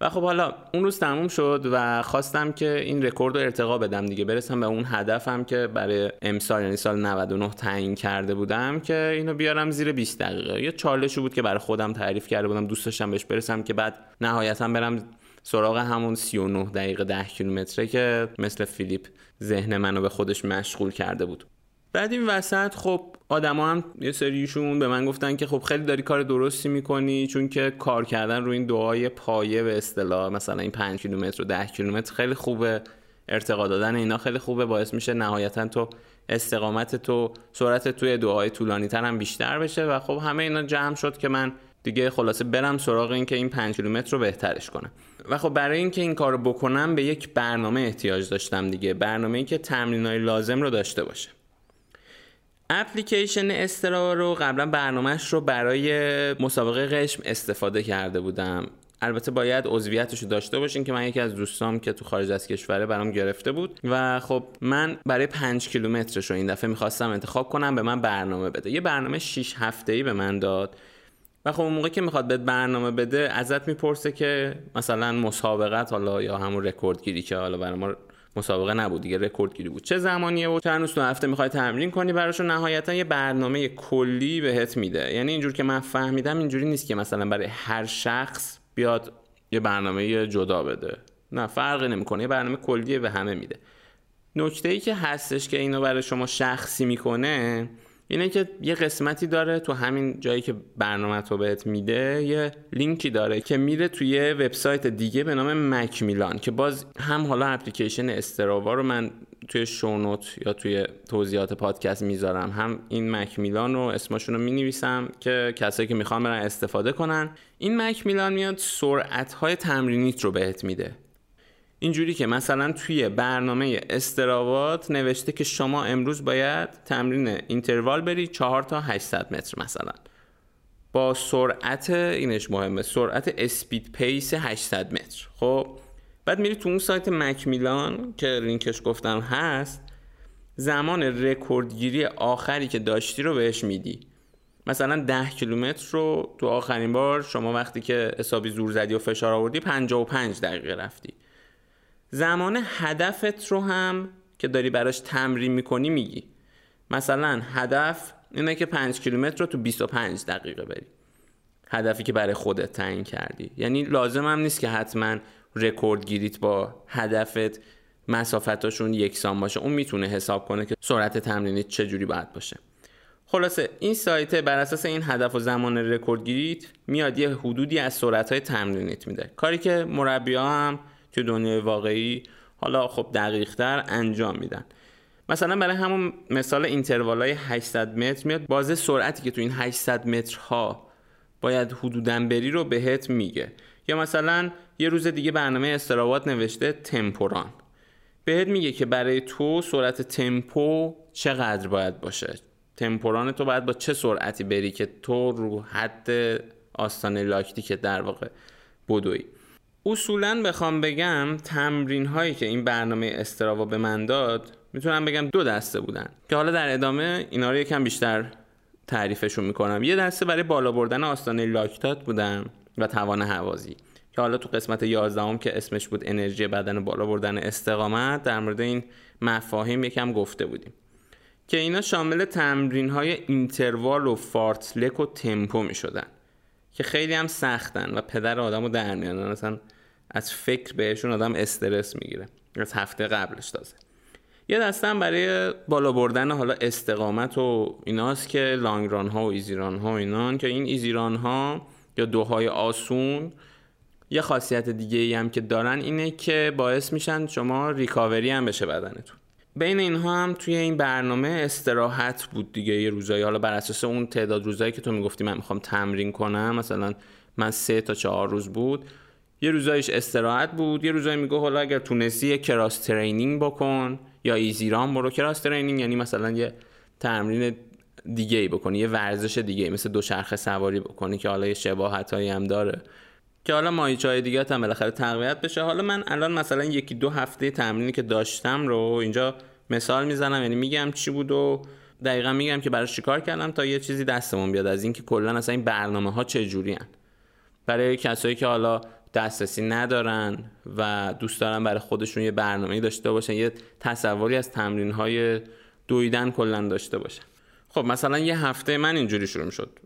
و خب حالا اون روز تموم شد و خواستم که این رکورد رو ارتقا بدم دیگه. برسم به اون هدفم که برای امسال یعنی سال 99 تعیین کرده بودم که اینو بیارم زیر 20 دقیقه. یه چالشی بود که برای خودم تعریف کرده بودم دوست داشتم بهش برسم که بعد نهایتا برم سراغ همون 39 دقیقه 10 کیلومتره که مثل فیلیپ ذهن منو به خودش مشغول کرده بود. بعد این وسط خب آدما هم یه سریشون به من گفتن که خب خیلی داری کار درستی می‌کنی چون که کار کردن رو این دعای پایه به اصطلاح مثلا این 5 کیلومتر و 10 کیلومتر خیلی خوبه. ارتقا دادن اینا خیلی خوبه باعث میشه نهایتا تو استقامت تو سرعت توی دعای طولانی تر هم بیشتر بشه و خب همه اینا جمع شد که من دیگه خلاصه برم سراغ این که این 5 کیلومتر رو بهترش کنم. و خب برای اینکه این کار رو بکنم به یک برنامه احتیاج داشتم دیگه برنامه ای که تمرینای لازم رو داشته باشه. اپلیکیشن استرا رو قبلا برنامهش رو برای مسابقه قشم استفاده کرده بودم. البته باید عضویتش رو داشته باشین که من یکی از دوستام که تو خارج از کشوره برام گرفته بود. و خب من برای پنج کیلومترش رو این دفعه می‌خواستم انتخاب کنم به من برنامه بده. یه برنامه 6 هفته ای به من داد. و خب اون موقع که می‌خواد به برنامه بده ازت می‌پرسه که مثلا مسابقت حالا یا همون رکورد گیری که حالا برای ما مسابقه نبود دیگه رکورد گیری بود. چه زمانیه و چند روز هفته می‌خوای تمرین کنی براش نهایتا یه برنامه کلی بهت میده. یعنی اینجور که من فهمیدم اینجوری نیست که مثلا برای هر شخص بیاد یه برنامه جدا بده. نه فرقی نمی‌کنه. یه برنامه کلیه به همه میده. نکته ای که هستش که اینو برای شما شخصی می‌کنه اینه که یه قسمتی داره تو همین جایی که برنامه تو بهت میده یه لینکی داره که میره توی وبسایت دیگه به نام مکمیلان که باز هم حالا اپلیکیشن استراوا رو من توی شونوت یا توی توضیحات پادکست می‌ذارم. هم این مکمیلان رو اسمشون رو می‌نویسم که کسایی که می‌خوان برن استفاده کنن. این مکمیلان میاد سرعت های تمرینیت رو بهت میده. اینجوری که مثلا توی برنامه استراوات نوشته که شما امروز باید تمرین اینتروال بری 4 تا 800 متر مثلا. با سرعت اینش مهمه سرعت speed pace 800 متر. خب بعد میری تو اون سایت McMillan که لینکش گفتم هست زمان رکوردگیری آخری که داشتی رو بهش میدی. مثلا 10 کیلومتر رو تو آخرین بار شما وقتی که حسابی زور زدی و فشار آوردی 55 دقیقه رفتی. زمان هدفت رو هم که داری براش تمرین می‌کنی میگی. مثلا هدف اینه که 5 کیلومتر رو تو 25 دقیقه بری. هدفی که برای خودت تعیین کردی. یعنی لازم هم نیست که حتما رکورد گیریت با هدفت مسافتاشون یکسان باشه. اون می‌تونه حساب کنه که سرعت تمرینیت چجوری باید باشه. خلاصه این سایت بر اساس این هدف و زمان رکورد گیریت میاد یه حدودی از سرعت های تمرینیت میده. کاری که مربی هم که دنیای واقعی حالا خب دقیقتر انجام میدن. مثلا برای همون مثال اینتروال های 800 متر میاد بازه سرعتی که تو این 800 مترها باید حدودا بری رو بهت میگه. یا مثلا یه روز دیگه برنامه استراوات نوشته تمپوران. بهت میگه که برای تو سرعت تمپو چقدر باید باشه؟ تمپوران تو باید با چه سرعتی بری که تو رو حد آستانه لاکتی که در واقع بدوی؟ اصولا بخوام بگم تمرین هایی که این برنامه استراوا به من داد می‌تونم بگم دو دسته بودن که حالا در ادامه اینا رو یکم بیشتر تعریفشون می‌کنم. یه دسته برای بالا بردن آستانه لاکتات بودم و توان حوازی که حالا تو قسمت 11 هم که اسمش بود انرژی بدن بالا بردن استقامت در مورد این مفاهیم یکم گفته بودیم که اینا شامل تمرین های اینتروال و فارتلک و تمپو می شدن که خیلی هم سختن و پدر آدم رو در میانن اصلا از فکر بهشون آدم استرس می‌گیره. از هفته قبلش تازه. یه دستم برای بالا بردن حالا استقامت و ایناست که لانگران ها و ایزیران ها و اینان که این ایزیران ها یا دوهای آسون یه خاصیت دیگه ای هم که دارن اینه که باعث میشن شما ریکاوری هم بشه بدنتون. بین اینها هم توی این برنامه استراحت بود دیگه یه روزایی. حالا بر اساس اون تعداد روزایی که تو می‌گفتی من می‌خوام تمرین کنم مثلا من سه تا چهار روز بود یه روزایش استراحت بود یه روزایی میگه حالا اگر تونستی کراس ترینینگ بکن یا ایزیران برو. کراس ترینینگ یعنی مثلا یه تمرین دیگه ای بکنی یه ورزش دیگه ای مثل دوچرخه سواری بکنی که حالا یه شباهت هم داره. که حالا ماهیچه های دیگه هم بالاخره تقویت بشه. حالا من الان مثلا یکی دو هفته تمرینی که داشتم رو اینجا مثال می‌زنم یعنی میگم چی بود و دقیقا میگم که برای چیکار کردم تا یه چیزی دستمون بیاد. از اینکه کلا اصلا این برنامه ها چه جوری برای کسایی که حالا دسترسی ندارن و دوست دارن برای خودشون یه برنامه داشته باشن یه تصوری از تمرین های دویدن کلا داشته باشن. خب مثلا یه هفته من اینجوری شروع شد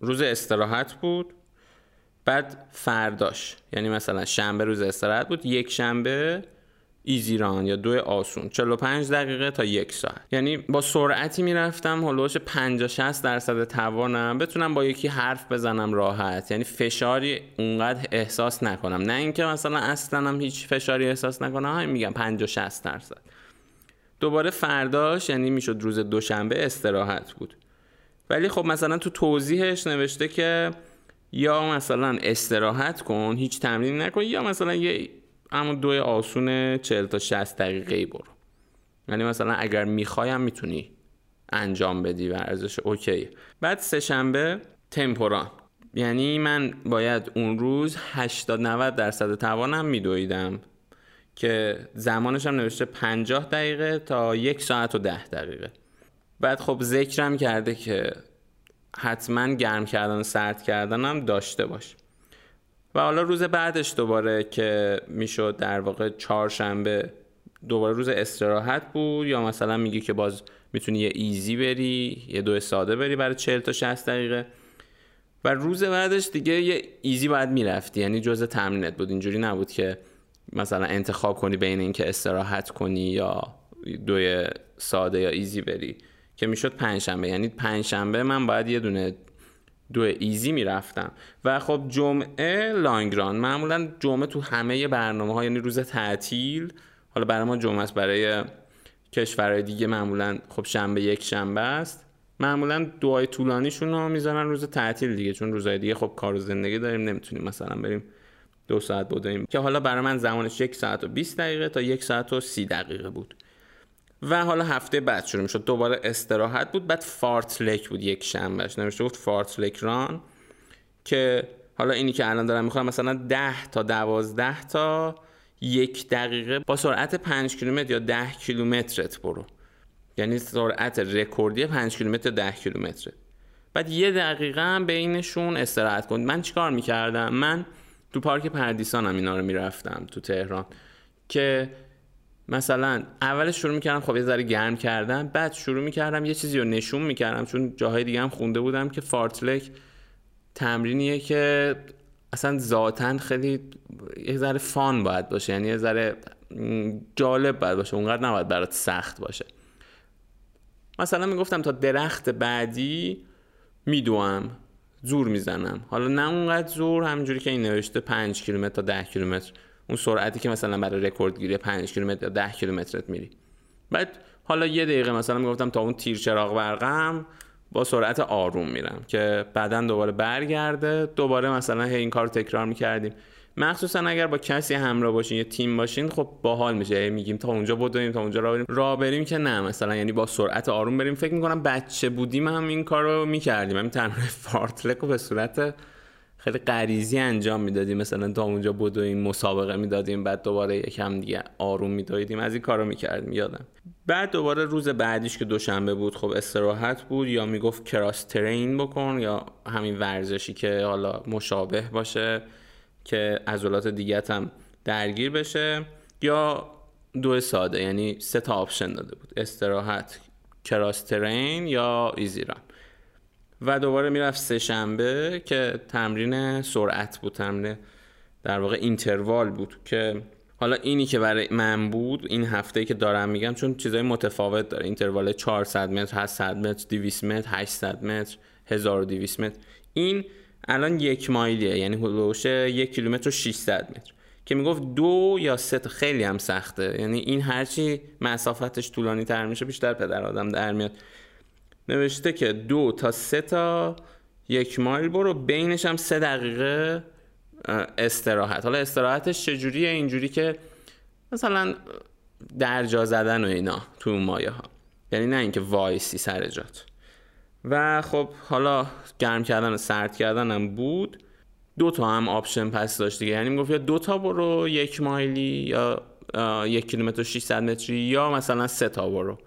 روز استراحت بود بعد فرداش. یعنی مثلا شنبه روز استراحت بود یک شنبه ایزیران یا دو آسون 45 دقیقه تا یک ساعت. یعنی با سرعتی می‌رفتم هلوش 50 60 درصد توانم بتونم با یکی حرف بزنم راحت. یعنی فشاری اونقدر احساس نکنم. نه اینکه مثلا اصلا هم هیچ فشاری احساس نکنم همین میگم 50 60 درصد. دوباره فرداش یعنی می‌شد روز دوشنبه استراحت بود. ولی خب مثلا تو توضیحش نوشته که یا مثلا استراحت کن هیچ تمرین نکن یا مثلا یه اما دو آسون 40 تا 60 دقیقه ای برو. یعنی مثلا اگر می‌خوایم می‌تونی انجام بدی ورزش اوکی. بعد سه شنبه تمپوران. یعنی من باید اون روز 80 90 درصد توانم میدویدم که زمانش هم نوشته 50 دقیقه تا یک ساعت و 10 دقیقه. بعد خب ذکرم کرده که حتما گرم کردن و سرد کردن هم داشته باش. و حالا روز بعدش دوباره که می‌شد در واقع چهارشنبه دوباره روز استراحت بود یا مثلا میگی که باز می‌تونی یه ایزی بری یه دو ساده بری برای 40 تا 60 دقیقه. و روز بعدش دیگه یه ایزی باید می‌رفتی یعنی جزء تمرینت بود. اینجوری نبود که مثلا انتخاب کنی بین اینکه استراحت کنی یا دوی ساده یا ایزی بری که می‌شد پنجشنبه. یعنی پنجشنبه من باید یه دونه دو ایزی می‌رفتم. و خب جمعه لانگران معمولا جمعه تو همه برنامه ها یعنی روز تعطیل حالا برای ما جمعه است برای کشورهای دیگه معمولا خب شنبه یک شنبه است. معمولا دوای طولانیشون رو می‌ذارن روز تعطیل دیگه چون روزهای دیگه خب کار و زندگی داریم نمی‌تونیم مثلا بریم دو ساعت بودیم. که حالا برای من زمانش یک ساعت و 20 دقیقه تا یک ساعت و سی دقیقه بود. و حالا هفته بعد شروع می‌شد. دوباره استراحت بود. بعد fartlek بود یک شنبهش. نمیشه بود fartlek run که حالا اینی که الان دارم می‌خوام مثلا 10 تا 12 تا یک دقیقه با سرعت 5 کیلومتر یا 10 کیلومترت برو. یعنی سرعت رکوردی 5 کیلومتر 10 کیلومتر بعد یه دقیقه هم بینشون استراحت کن. من چیکار می‌کردم؟ من تو پارک پردیسانم اینا رو می‌رفتم تو تهران که مثلا اولش شروع می‌کردم خب یه ذره گرم کردم بعد شروع می‌کردم یه چیزی رو نشون می‌کردم چون جاهای دیگه هم خونده بودم که فارتلک تمرینیه که اصلا ذاتا خیلی یه ذره فان باید باشه یعنی یه ذره جالب باید باشه اونقدر نباید برات سخت باشه. مثلا می‌گفتم تا درخت بعدی میدوم زور می‌زنم. حالا نه اونقدر زور همینجوری که این نوشته 5 کیلومتر تا 10 کیلومتر. اون سرعتی که مثلا برای رکورد گیری 5 کیلومتر یا 10 کیلومترت میری. بعد حالا یه دقیقه مثلا می‌گفتم تا اون تیر چراغ برقم با سرعت آروم میرم که بعدا دوباره برگرده دوباره مثلا هی این کار تکرار می‌کردیم. مخصوصا اگر با کسی همراه باشین یه تیم باشین خب باحال میشه. میگیم تا اونجا بدویم تا اونجا راه بریم. راه بریم که نه مثلا یعنی با سرعت آروم بریم. فکر می‌کنم بچه بودیم هم این کارو می‌کردیم. همین تمرین فارتلک به صورت خیلی غریزی انجام می‌دادیم. مثلا تا اونجا بدویم مسابقه می‌دادیم بعد دوباره یکم دیگه آروم میدویدیم از این کارو می‌کردیم یادم. بعد دوباره روز بعدیش که دوشنبه بود خب استراحت بود یا می‌گفت cross train بکن یا همین ورزشی که حالا مشابه باشه که عضلات دیگه هم درگیر بشه یا دو ساده یعنی سه تا option داده بود. استراحت cross train یا easy run و دوباره می‌رفت سه شنبه که تمرین سرعت بود تمرین در واقع اینتروال بود که حالا اینی که برای من بود این هفته که دارم میگم چون چیزای متفاوت داره. اینتروال 400 متر 800 متر 200 متر 800 متر 1200 متر. این الان یک مایلیه یعنی حدوش یک کیلومتر و 600 متر. که می‌گفت دو یا سه خیلی هم سخته. یعنی این هرچی مسافتش طولانی تر میشه بیشتر پدر آدم در میاد. نوشته که دو تا سه تا یک مایل برو. بینش هم سه دقیقه استراحت. حالا استراحتش چجوریه؟ اینجوری که مثلا درجا زدن و اینا تو اون مایه ها یعنی نه اینکه وایسی سر جات. و خب حالا گرم کردن و سرد کردن هم بود. دو تا هم option پس داشت دیگه. یعنی می‌گفت یا دو تا برو یک مایلی یا یک کیلومتر 600 متری یا مثلا سه تا برو.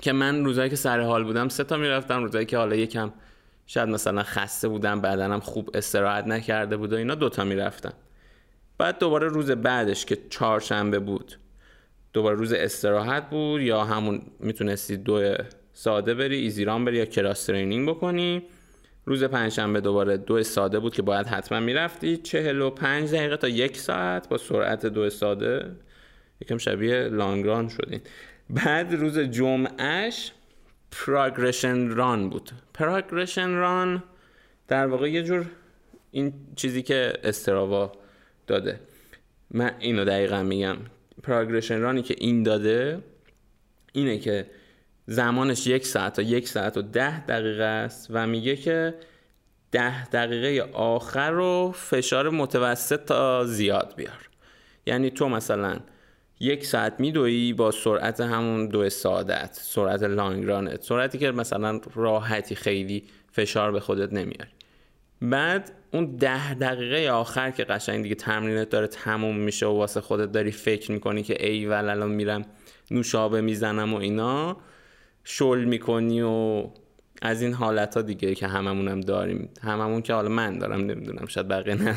که من روزایی که سر حال بودم سه تا می‌رفتم روزایی که حالا یکم شاید مثلا خسته بودم بدنم خوب استراحت نکرده بود و اینا دوتا می‌رفتم. بعد دوباره روز بعدش که چهارشنبه بود دوباره روز استراحت بود یا همون می‌تونستی دو ساده بری ایزیران بری یا کراس ترینینگ بکنی. روز پنجشنبه دوباره دو ساده بود که باید حتما می‌رفتی. چهل و پنج دقیقه تا یک ساعت با سرعت دو ساده. یکم شبیه لانگران شدین بعد روز جمعهش پراگرشن ران بود. پراگرشن ران در واقع یه جور این چیزی که استراوا داده. من اینو دقیقا میگم. پراگرشن رانی که این داده اینه که زمانش یک ساعت تا یک ساعت و ده دقیقه است و میگه که ده دقیقه آخر رو فشار متوسط تا زیاد بیار. یعنی تو مثلا یک ساعت میدویی با سرعت همون دو ساعت سرعت لانگرانت سرعتی که مثلا راحتی خیلی فشار به خودت نمیاری. بعد اون ده دقیقه آخر که قشنگ دیگه تمرینت داره تموم میشه و واسه خودت داری فکر می‌کنی که ای ول الان میرم نوشابه می‌زنم و اینا شل می‌کنی و از این حالت ها دیگه که هممونم داریم. هممون که حالا من دارم نمی‌دونم شاید بقیه نه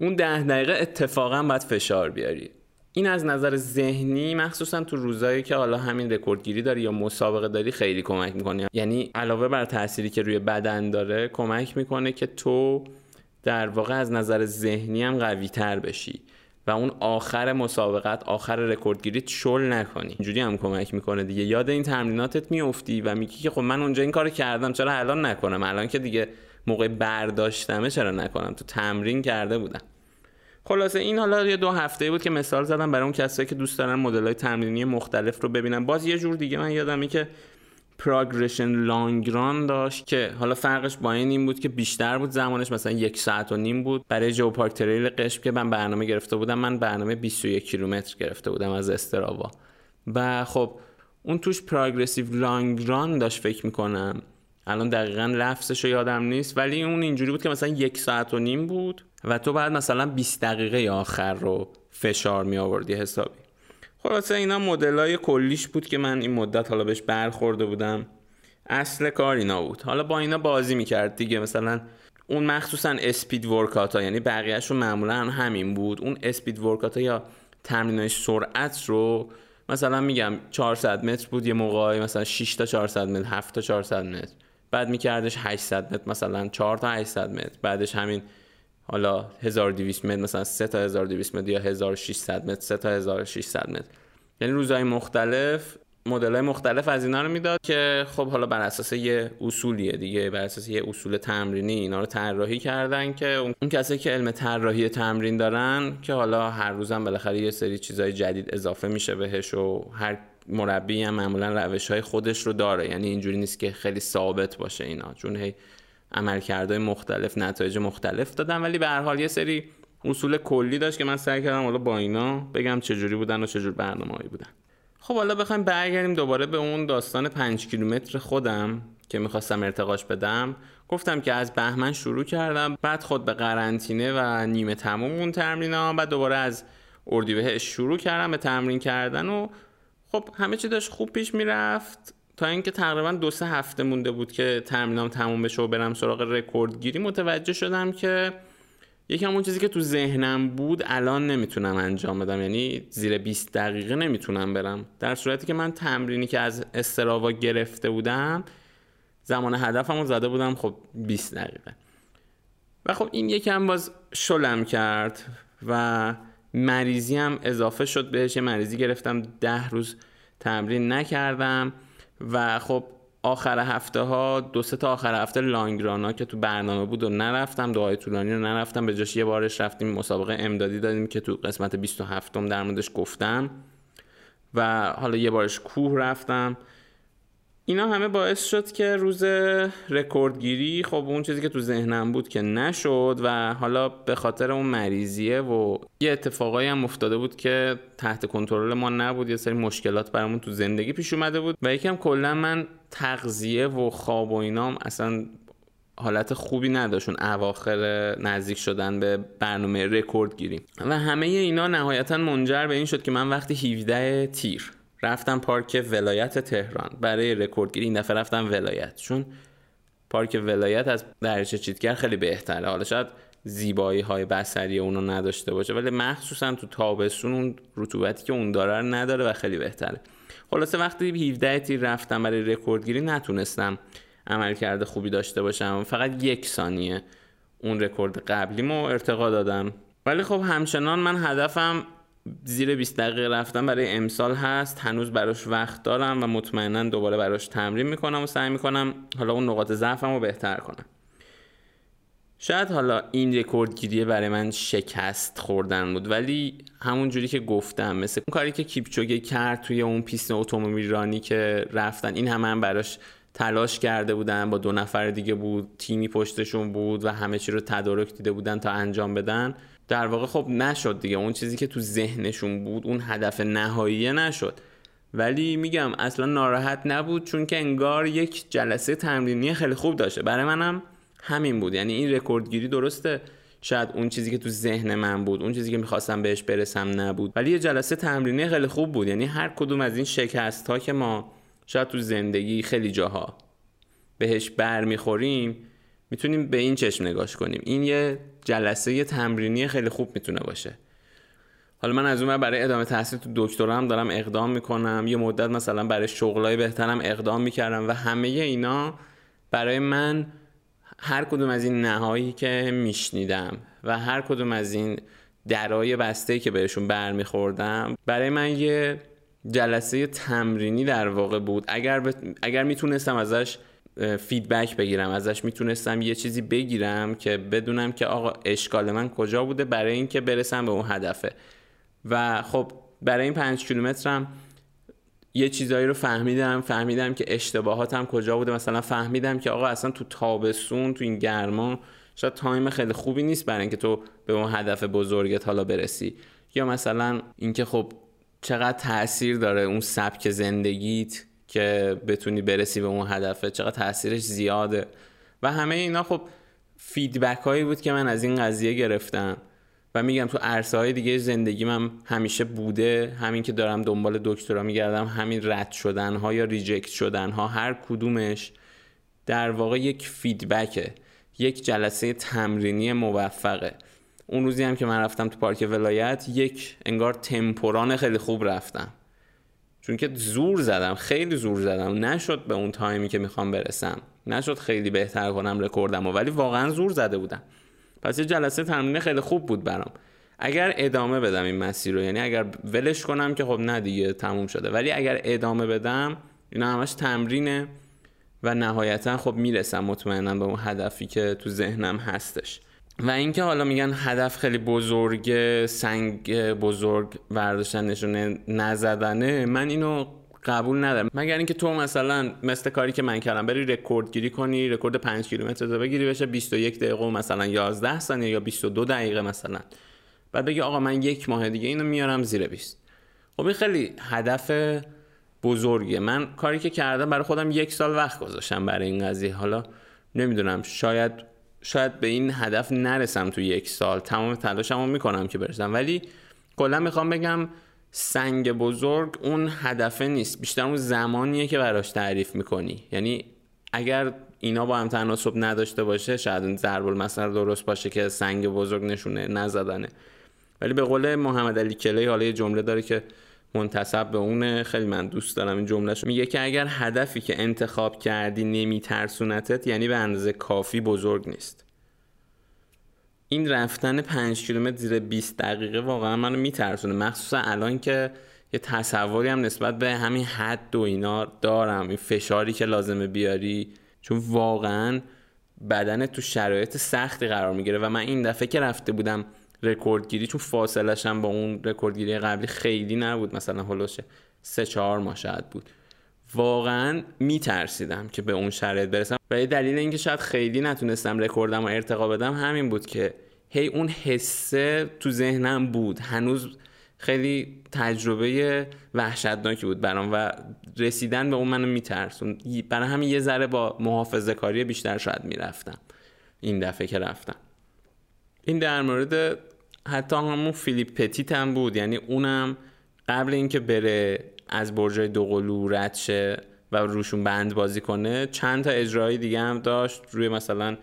اون ده دقیقه اتفاقا باید فشار بیاری. این از نظر ذهنی مخصوصا تو روزایی که حالا همین رکوردگیری داری یا مسابقه داری خیلی کمک می‌کنه یعنی علاوه بر تأثیری که روی بدن داره کمک می‌کنه که تو در واقع از نظر ذهنی هم قوی تر بشی و اون آخر مسابقت آخر رکوردگیریت شل نکنی. اینجوری هم کمک می‌کنه دیگه. یاد این تمریناتت میافتی و میگی که خب من اونجا این کارو کردم چرا الان نکنم؟ الان که دیگه موقع برداشتمه چرا نکنم؟ تو تمرین کرده بودم. خلاصه این حالا یه دو هفته بود که مثال زدم برای اون کسایی که دوست دارن مدل تمرینی مختلف رو ببینن. باز یه جور دیگه من یادمی که پراگرشن لانگران داشت که حالا فرقش با این این بود که بیشتر بود زمانش مثلا یک ساعت و نیم بود. برای جو پارک تریل قشم که من برنامه گرفته بودم من برنامه 21 کیلومتر گرفته بودم از استراوا. و خب اون توش پراگرسیو لانگران داشت فکر می‌کنم. الان دقیقا لفظش رو یادم نیست ولی اون اینجوری بود که مثلا یک ساعت و نیم بود. و تو بعد مثلا 20 دقیقه آخر رو فشار می آوردی حسابی خلاصه اینا مدل های کلیش بود که من این مدت حالا بهش برخورده بودم. اصل کار اینا بود. حالا با اینا بازی می‌کرد دیگه. مثلا اون مخصوصا اسپید ورکات ها یعنی بقیهشون معمولا همین بود. اون اسپید ورکات ها یا تمرین سرعت رو مثلا میگم 400 متر بود یه موقعی مثلا 6 تا 400 متر 7 تا 400 متر. بعد میکردش 800 متر مثلا 4 تا 800 متر. بعدش همین حالا 1200 متر مثلا 3 تا 1200 متر یا 1600 متر 3 تا 1600 متر. یعنی روزهای مختلف مدل های مختلف از اینا رو می‌داد که خب حالا بر اساس یه اصولیه دیگه بر اساس یه اصول تمرینی اینا رو طراحی کردن که اون کسایی که علم طراحی تمرین دارن که حالا هر روزم بالاخره یه سری چیزای جدید اضافه میشه بهش و هر مربی هم معمولا روش های خودش رو داره. یعنی اینجوری نیست که خیلی ثابت باشه اینا. چون هی عملکردهای مختلف نتایج مختلف دادن. ولی به هر حال یه سری اصول کلی داشت که من سعی کردم حالا با اینا بگم چجوری بودن و چجور برنامه‌ای بودن. خب حالا بخوایم برگردیم دوباره به اون داستان پنج کیلومتر خودم که می‌خواستم ارتقاش بدم. گفتم که از بهمن شروع کردم بعد خود به قرنطینه و نیمه تموم اون تمرین بعد دوباره از اردیبهشت شروع کردم به تمرین کردن و خب همه چی داشت خوب پیش می‌رفت. تا اینکه تقریبا دو سه هفته مونده بود که تمرینام تموم بشه و برم سراغ رکورد گیری متوجه شدم که یکم اون چیزی که تو ذهنم بود الان نمی‌تونم انجام بدم. یعنی زیر 20 دقیقه نمی‌تونم برم. در صورتی که من تمرینی که از استراوا گرفته بودم زمان هدفمو زده بودم خب 20 دقیقه. و خب این یکم باز شلم کرد و مریضی هم اضافه شد بهش. یه مریضی گرفتم ده روز تمرین نکردم. و خب آخر هفته ها دو سه تا آخر هفته لانگرانا که تو برنامه بود و نرفتم دعای طولانی رو نرفتم به جاش یه بارش رفتیم مسابقه امدادی دادیم که تو قسمت 27 م در موردش گفتم و حالا یه بارش کوه رفتم. اینا همه باعث شد که روز رکوردگیری خب اون چیزی که تو ذهنم بود که نشد و حالا به خاطر اون مریضیه و یه اتفاقایی هم افتاده بود که تحت کنترل ما نبود یه سری مشکلات برامون تو زندگی پیش اومده بود و یکم کلا من تغذیه و خواب و اینام اصلا حالت خوبی نداشون اواخر نزدیک شدن به برنامه رکورد گیری و همه اینا نهایتا منجر به این شد که من وقتی 17 تیر رفتم پارک ولایت تهران. برای رکوردگیری این دفعه رفتم ولایت. چون پارک ولایت از دریاچه چیتگر خیلی بهتره. حالا شاید زیبایی های بسری اونو نداشته باشه ولی مخصوصا تو تابستون اون رطوبتی که اون داره نداره و خیلی بهتره. خلاصه وقتی 17 تیر رفتم برای رکوردگیری نتونستم عمل کرده خوبی داشته باشم. فقط یک ثانیه اون رکورد قبلیمو ارتقا دادم. ولی خب همچنان من هدفم زیر 20 دقیقه رفتن برای امسال هست. هنوز براش وقت دارم و مطمئنا دوباره براش تمرین می‌کنم و سعی می‌کنم حالا اون نقاط ضعفم رو بهتر کنم. شاید حالا این رکورد گیریه برای من شکست خوردن بود ولی همون جوری که گفتم مثل اون کاری که کیپچوگه کرد توی اون پیست اتومبیل رانی که رفتن این همه هم براش تلاش کرده بودن با دو نفر دیگه بود تیمی پشتشون بود و همه چی رو تدارک دیده بودن تا انجام بدن. در واقع خب نشد دیگه. اون چیزی که تو ذهنشون بود اون هدف نهایی نشد. ولی میگم اصلا ناراحت نبود چون که انگار یک جلسه تمرینی خیلی خوب داشته. برای منم همین بود. یعنی این رکوردگیری درسته. شاید اون چیزی که تو ذهن من بود اون چیزی که می‌خواستم بهش برسم نبود. ولی یه جلسه تمرینی خیلی خوب بود. یعنی هر کدوم از این شکست ها که ما شاید تو زندگی خیلی جاها بهش برمیخوریم می‌تونیم به این چشم نگاش کنیم. این یه جلسه تمرینی خیلی خوب می‌تونه باشه. حالا من از اون برای ادامه تحصیل تو دکترام دارم اقدام می‌کنم. یه مدت مثلا برای شغلای بهترم اقدام می‌کردم و همه اینا برای من هر کدوم از این نهایی که میشنیدم و هر کدوم از این درای بسته که بهشون برمیخوردم برای من یه جلسه تمرینی در واقع بود. اگر, اگر می‌تونستم ازش feedback بگیرم ازش می‌تونستم یه چیزی بگیرم که بدونم که آقا اشکال من کجا بوده برای اینکه برسم به اون هدفه. و خب برای این پنج کیلومترم یه چیزایی رو فهمیدم فهمیدم که اشتباهاتم کجا بوده. مثلا فهمیدم که آقا اصلا تو تابستون تو این گرما شاید time خیلی خوبی نیست برای اینکه تو به اون هدف بزرگت حالا برسی. یا مثلا اینکه خب چقدر تاثیر داره اون سبک زندگیت. که بتونی برسی به اون هدفه چقدر تاثیرش زیاده. و همه اینا خب feedback هایی بود که من از این قضیه گرفتم. و میگم تو عرصه های دیگه زندگی من همیشه بوده. همین که دارم دنبال دکترا میگردم همین رد شدن ها یا reject شدن ها هر کدومش در واقع یک feedback ه. یک جلسه تمرینی موفقه. اون روزی هم که من رفتم تو پارک ولایت یک انگار تمپوران خیلی خوب رفتم. چون که زور زدم خیلی زور زدم. نشد به اون تایمی که می‌خوام برسم. نشد خیلی بهتر کنم رکوردم ولی واقعا زور زده بودم. پس یه جلسه تمرین خیلی خوب بود برام. اگر ادامه بدم این مسیر رو یعنی اگر ولش کنم که خب نه دیگه تموم شده. ولی اگر ادامه بدم اینا همش تمرینه و نهایتا خب می‌رسم مطمئنا به اون هدفی که تو ذهنم هستش. و اینکه حالا میگن هدف خیلی بزرگ سنگ بزرگ برداشتن نشونه نزدنه من اینو قبول ندارم. مگر اینکه تو مثلا مثل کاری که من کردم بری رکورد گیری کنی رکورد 5 کیلومتر رو بگیری بشه 21 دقیقه و مثلا 11 ثانیه یا 22 دقیقه مثلا. بعد بگی آقا من یک ماه دیگه اینو میارم زیر 20 خب این خیلی هدف بزرگه من کاری که کردم برای خودم یک سال وقت گذاشتم برای این قضیه. حالا نمی‌دونم شاید شاید به این هدف نرسم تو یک سال. تمام تلاشمو می‌کنم که برسم. ولی کلا می‌خوام بگم سنگ بزرگ اون هدفه نیست. بیشتر اون زمانیه که براش تعریف می‌کنی. یعنی اگر اینا با هم تناسب نداشته باشه شاید این ضرب المثل درست باشه که سنگ بزرگ نشونه نزدنه. ولی به قول محمد علی کلی حالا یه جمله داره که منتصب به اونه. خیلی من دوست دارم این جملهش میگه که اگر هدفی که انتخاب کردی نمیترسونتت یعنی به اندازه کافی بزرگ نیست. این رفتن پنج کیلومتر زیر 20 دقیقه واقعا منو میترسونه. مخصوصا الان که یه تصوری هم نسبت به همین حد و اینا دارم. این فشاری که لازمه بیاری. چون واقعا بدن تو شرایط سختی قرار می‌گیره. و من این دفعه که رفته بودم رکوردگیری چون فاصلش هم با اون رکوردگیری قبلی خیلی نبود. مثلا هلوشه سه چهار ماه شاید بود. واقعا میترسیدم که به اون شرایط برسم. و یه دلیل اینکه شاید خیلی نتونستم رکوردم و ارتقا بدم همین بود که هی اون حسه تو ذهنم بود. هنوز خیلی تجربه وحشتناکی بود برام و رسیدن به اون منو میترسون. برای همین یه ذره با محافظه کاری بیشتر شاید می‌رفتم. این دفعه که رفتم. این در مورد حتی همون فیلیپ پتیت هم بود. یعنی اونم قبل اینکه بره از برجای دوقلو رد شه و روشون بند بازی کنه چند تا اجرایی دیگه هم داشت. روی مثلا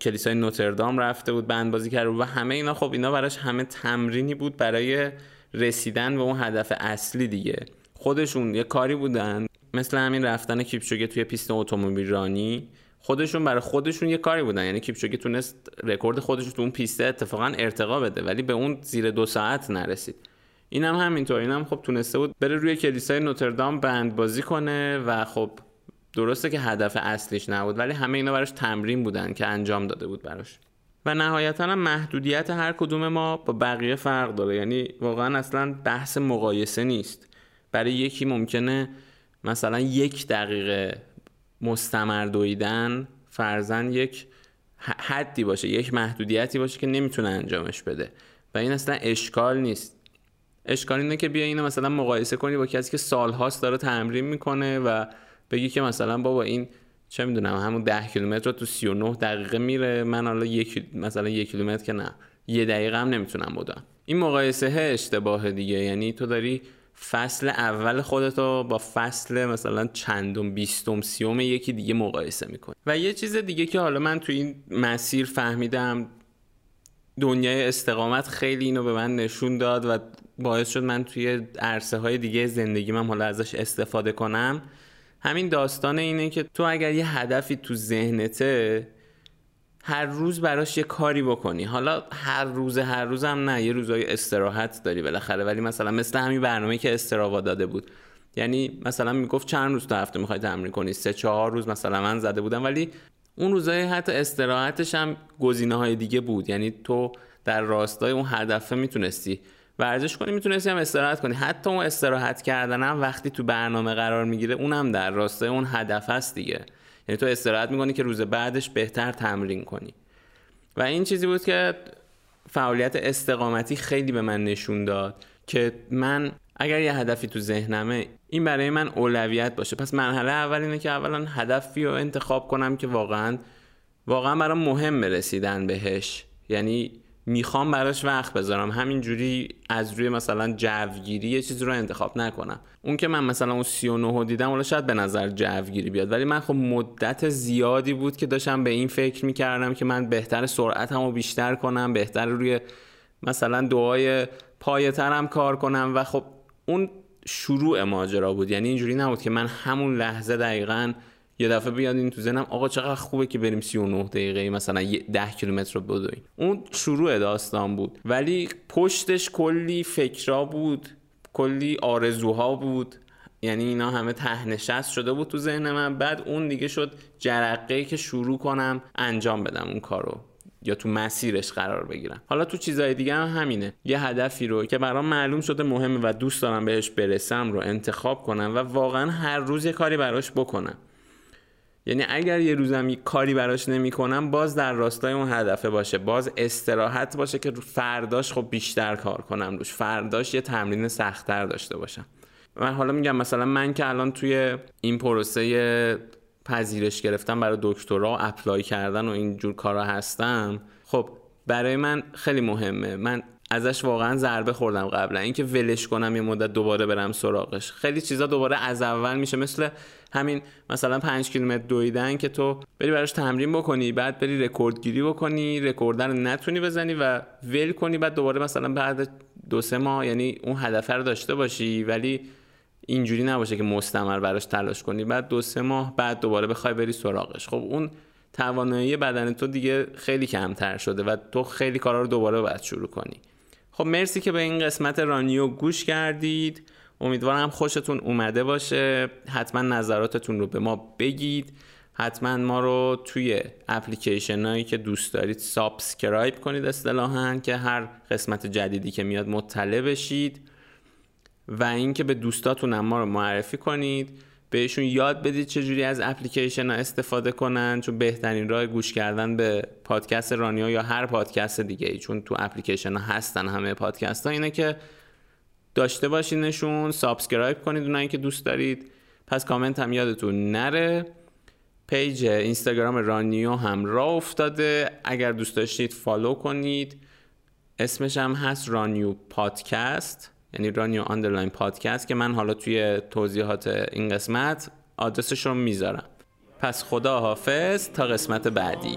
کلیسای نوتردام رفته بود بند بازی کرده و همه اینا. خب اینا براش همه تمرینی بود برای رسیدن به اون هدف اصلی دیگه. خودشون یه کاری بودن. مثل همین رفتن کیپچوگه توی پیست اتومبیل رانی خودشون برای خودشون یه کاری بودن. یعنی کیپچوگه تونست رکورد خودش تو اون پیسته اتفاقا ارتقا بده ولی به اون زیر دو ساعت نرسید. این هم همینطور. این هم خب تونسته بود بره روی کلیسای نوتردام بند بازی کنه و خب درسته که هدف اصلیش نبود ولی همه اینا براش تمرین بودن که انجام داده بود براش. و نهایتا هم محدودیت هر کدوم ما با بقیه فرق داره. یعنی واقعا اصلا بحث مقایسه نیست. برای یکی ممکنه مثلا یک دقیقه مستمر دویدن فرزن یک حدی باشه یک محدودیتی باشه که نمی‌تونه انجامش بده. و این اصلا اشکال نیست. اشکال اینه که بیا اینو مثلا مقایسه کنی با کسی که سالهاست داره تمرین می‌کنه و بگی که مثلا بابا این چه می‌دونم همون ده کیلومتر رو تو 39 دقیقه میره من حالا یک مثلا یک کیلومتر که نه یه دقیقه هم نمی‌تونم بودم این مقایسه اشتباه دیگه یعنی تو داری فصل اول خودتو با فصل مثلا چندم بیستم سیوم یکی دیگه مقایسه می‌کنی. و یه چیز دیگه که حالا من تو این مسیر فهمیدم دنیای استقامت خیلی اینو به من نشون داد و باعث شد من توی عرصه های دیگه زندگی من حالا ازش استفاده کنم. همین داستان اینه که تو اگر یه هدفی تو ذهنته هر روز براش یه کاری بکنی. حالا هر روز هر روز هم نه. یه روزای استراحت داری بالاخره. ولی مثلا مثل همین برنامه که استراوا داده بود. یعنی مثلا می‌گفت چند روز تو هفته می‌خوای تمرین کنی؟ سه چهار روز مثلا من زده بودم. ولی اون روزای حتی استراحتش هم گزینه های دیگه بود. یعنی تو در راستای اون هدفه می‌تونستی ورزش کنی می‌تونستی هم استراحت کنی. حتی اون استراحت کردن هم وقتی تو برنامه قرار می‌گیره اونم در راستای اون هدف هست دیگه. یعنی تو استراحت می‌کنی که روز بعدش بهتر تمرین کنی. و این چیزی بود که فعالیت استقامتی خیلی به من نشون داد که من اگر یه هدفی تو ذهنمه این برای من اولویت باشه. پس مرحله اول اینه که اولا هدفی رو انتخاب کنم که واقعا واقعا برام مهم رسیدن بهش. یعنی می‌خوام براش وقت بذارم. همینجوری از روی مثلا جوگیری یه چیزی رو انتخاب نکنم. اون که من مثلا اون 39 رو دیدم ولی شاید به نظر جوگیری بیاد ولی من خب مدت زیادی بود که داشتم به این فکر می‌کردم که من بهتر سرعتمو بیشتر کنم بهتر روی مثلا دعای پایترم کار کنم. و خب اون شروع ماجرا بود. یعنی اینجوری نبود که من همون لحظه دقیقا یه دفعه بیاد این تو ذهنم آقا چقدر خوبه که بریم 39 دقیقه مثلا 10 کیلومتر رو بدویم اون شروع داستان بود. ولی پشتش کلی فکرا بود کلی آرزوها بود. یعنی اینا همه تهنشست شده بود تو ذهن من. بعد اون دیگه شد جرقه که شروع کنم انجام بدم اون کارو. یا تو مسیرش قرار بگیرم. حالا تو چیزهای دیگه هم همینه. یه هدفی رو که برام معلوم شده مهمه و دوست دارم بهش برسم رو انتخاب کنم و واقعا هر روز یه کاری براش بکنم. یعنی اگر یه روزم کاری براش نمی‌کنم باز در راستای اون هدفه باشه. باز استراحت باشه که فرداش خب بیشتر کار کنم روش. فرداش یه تمرین سختتر داشته باشم. و حالا میگم مثلا من که الان توی این پروسه پذیرش گرفتن برای دکترا apply کردن و اینجور کارا هستم خب برای من خیلی مهمه. من ازش واقعا ضربه خوردم قبلا. اینکه ولش کنم یه مدت دوباره برم سراغش. خیلی چیزا دوباره از اول میشه. مثل همین مثلا پنج کیلومتر دویدن که تو بری براش تمرین بکنی بعد بری رکورد گیری بکنی رکورد رو نتونی بزنی و ول کنی بعد دوباره مثلا بعد دو سه ماه یعنی اون هدف رو داشته باشی ولی اینجوری نباشه که مستمر براش تلاش کنی. بعد دو سه ماه بعد دوباره بخوای بری سراغش. خب اون توانایی بدن تو دیگه خیلی کمتر شده و تو خیلی کارا رو دوباره باید شروع کنی. خب مرسی که به این قسمت رانیو گوش کردید. امیدوارم خوشتون اومده باشه. حتما نظراتتون رو به ما بگید. حتما ما رو توی اپلیکیشن هایی که دوست دارید subscribe کنید اصطلاحا که هر قسمت جدیدی که میاد مطلع بشید. و اینکه به دوستاتون ما رو معرفی کنید. بهشون یاد بدید چجوری از اپلیکیشن ها استفاده کنن چون بهترین راه گوش کردن به پادکست رانیو یا هر پادکست دیگه ای چون تو اپلیکیشن ها هستن همه پادکست ها اینه که داشته باشینشون subscribe کنید اونایی که دوست دارید. پس کامنت هم یادتون نره. page اینستاگرام رانیو هم راه افتاده. اگر دوست داشتید follow کنید. اسمش هم هست رانیو پادکست. یعنی رانیو underline پادکست که من حالا توی توضیحات این قسمت آدرسش رو می‌ذارم. پس خدا حافظ تا قسمت بعدی.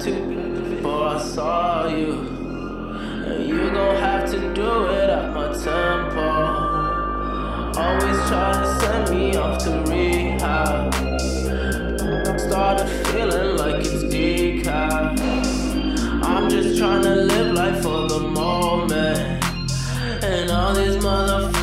to before I saw you. And you gon' have to do it at my tempo. Always try to send me off to rehab. Started feeling like it's decaf. I'm just trying to live life for the moment. And all these motherfuckers.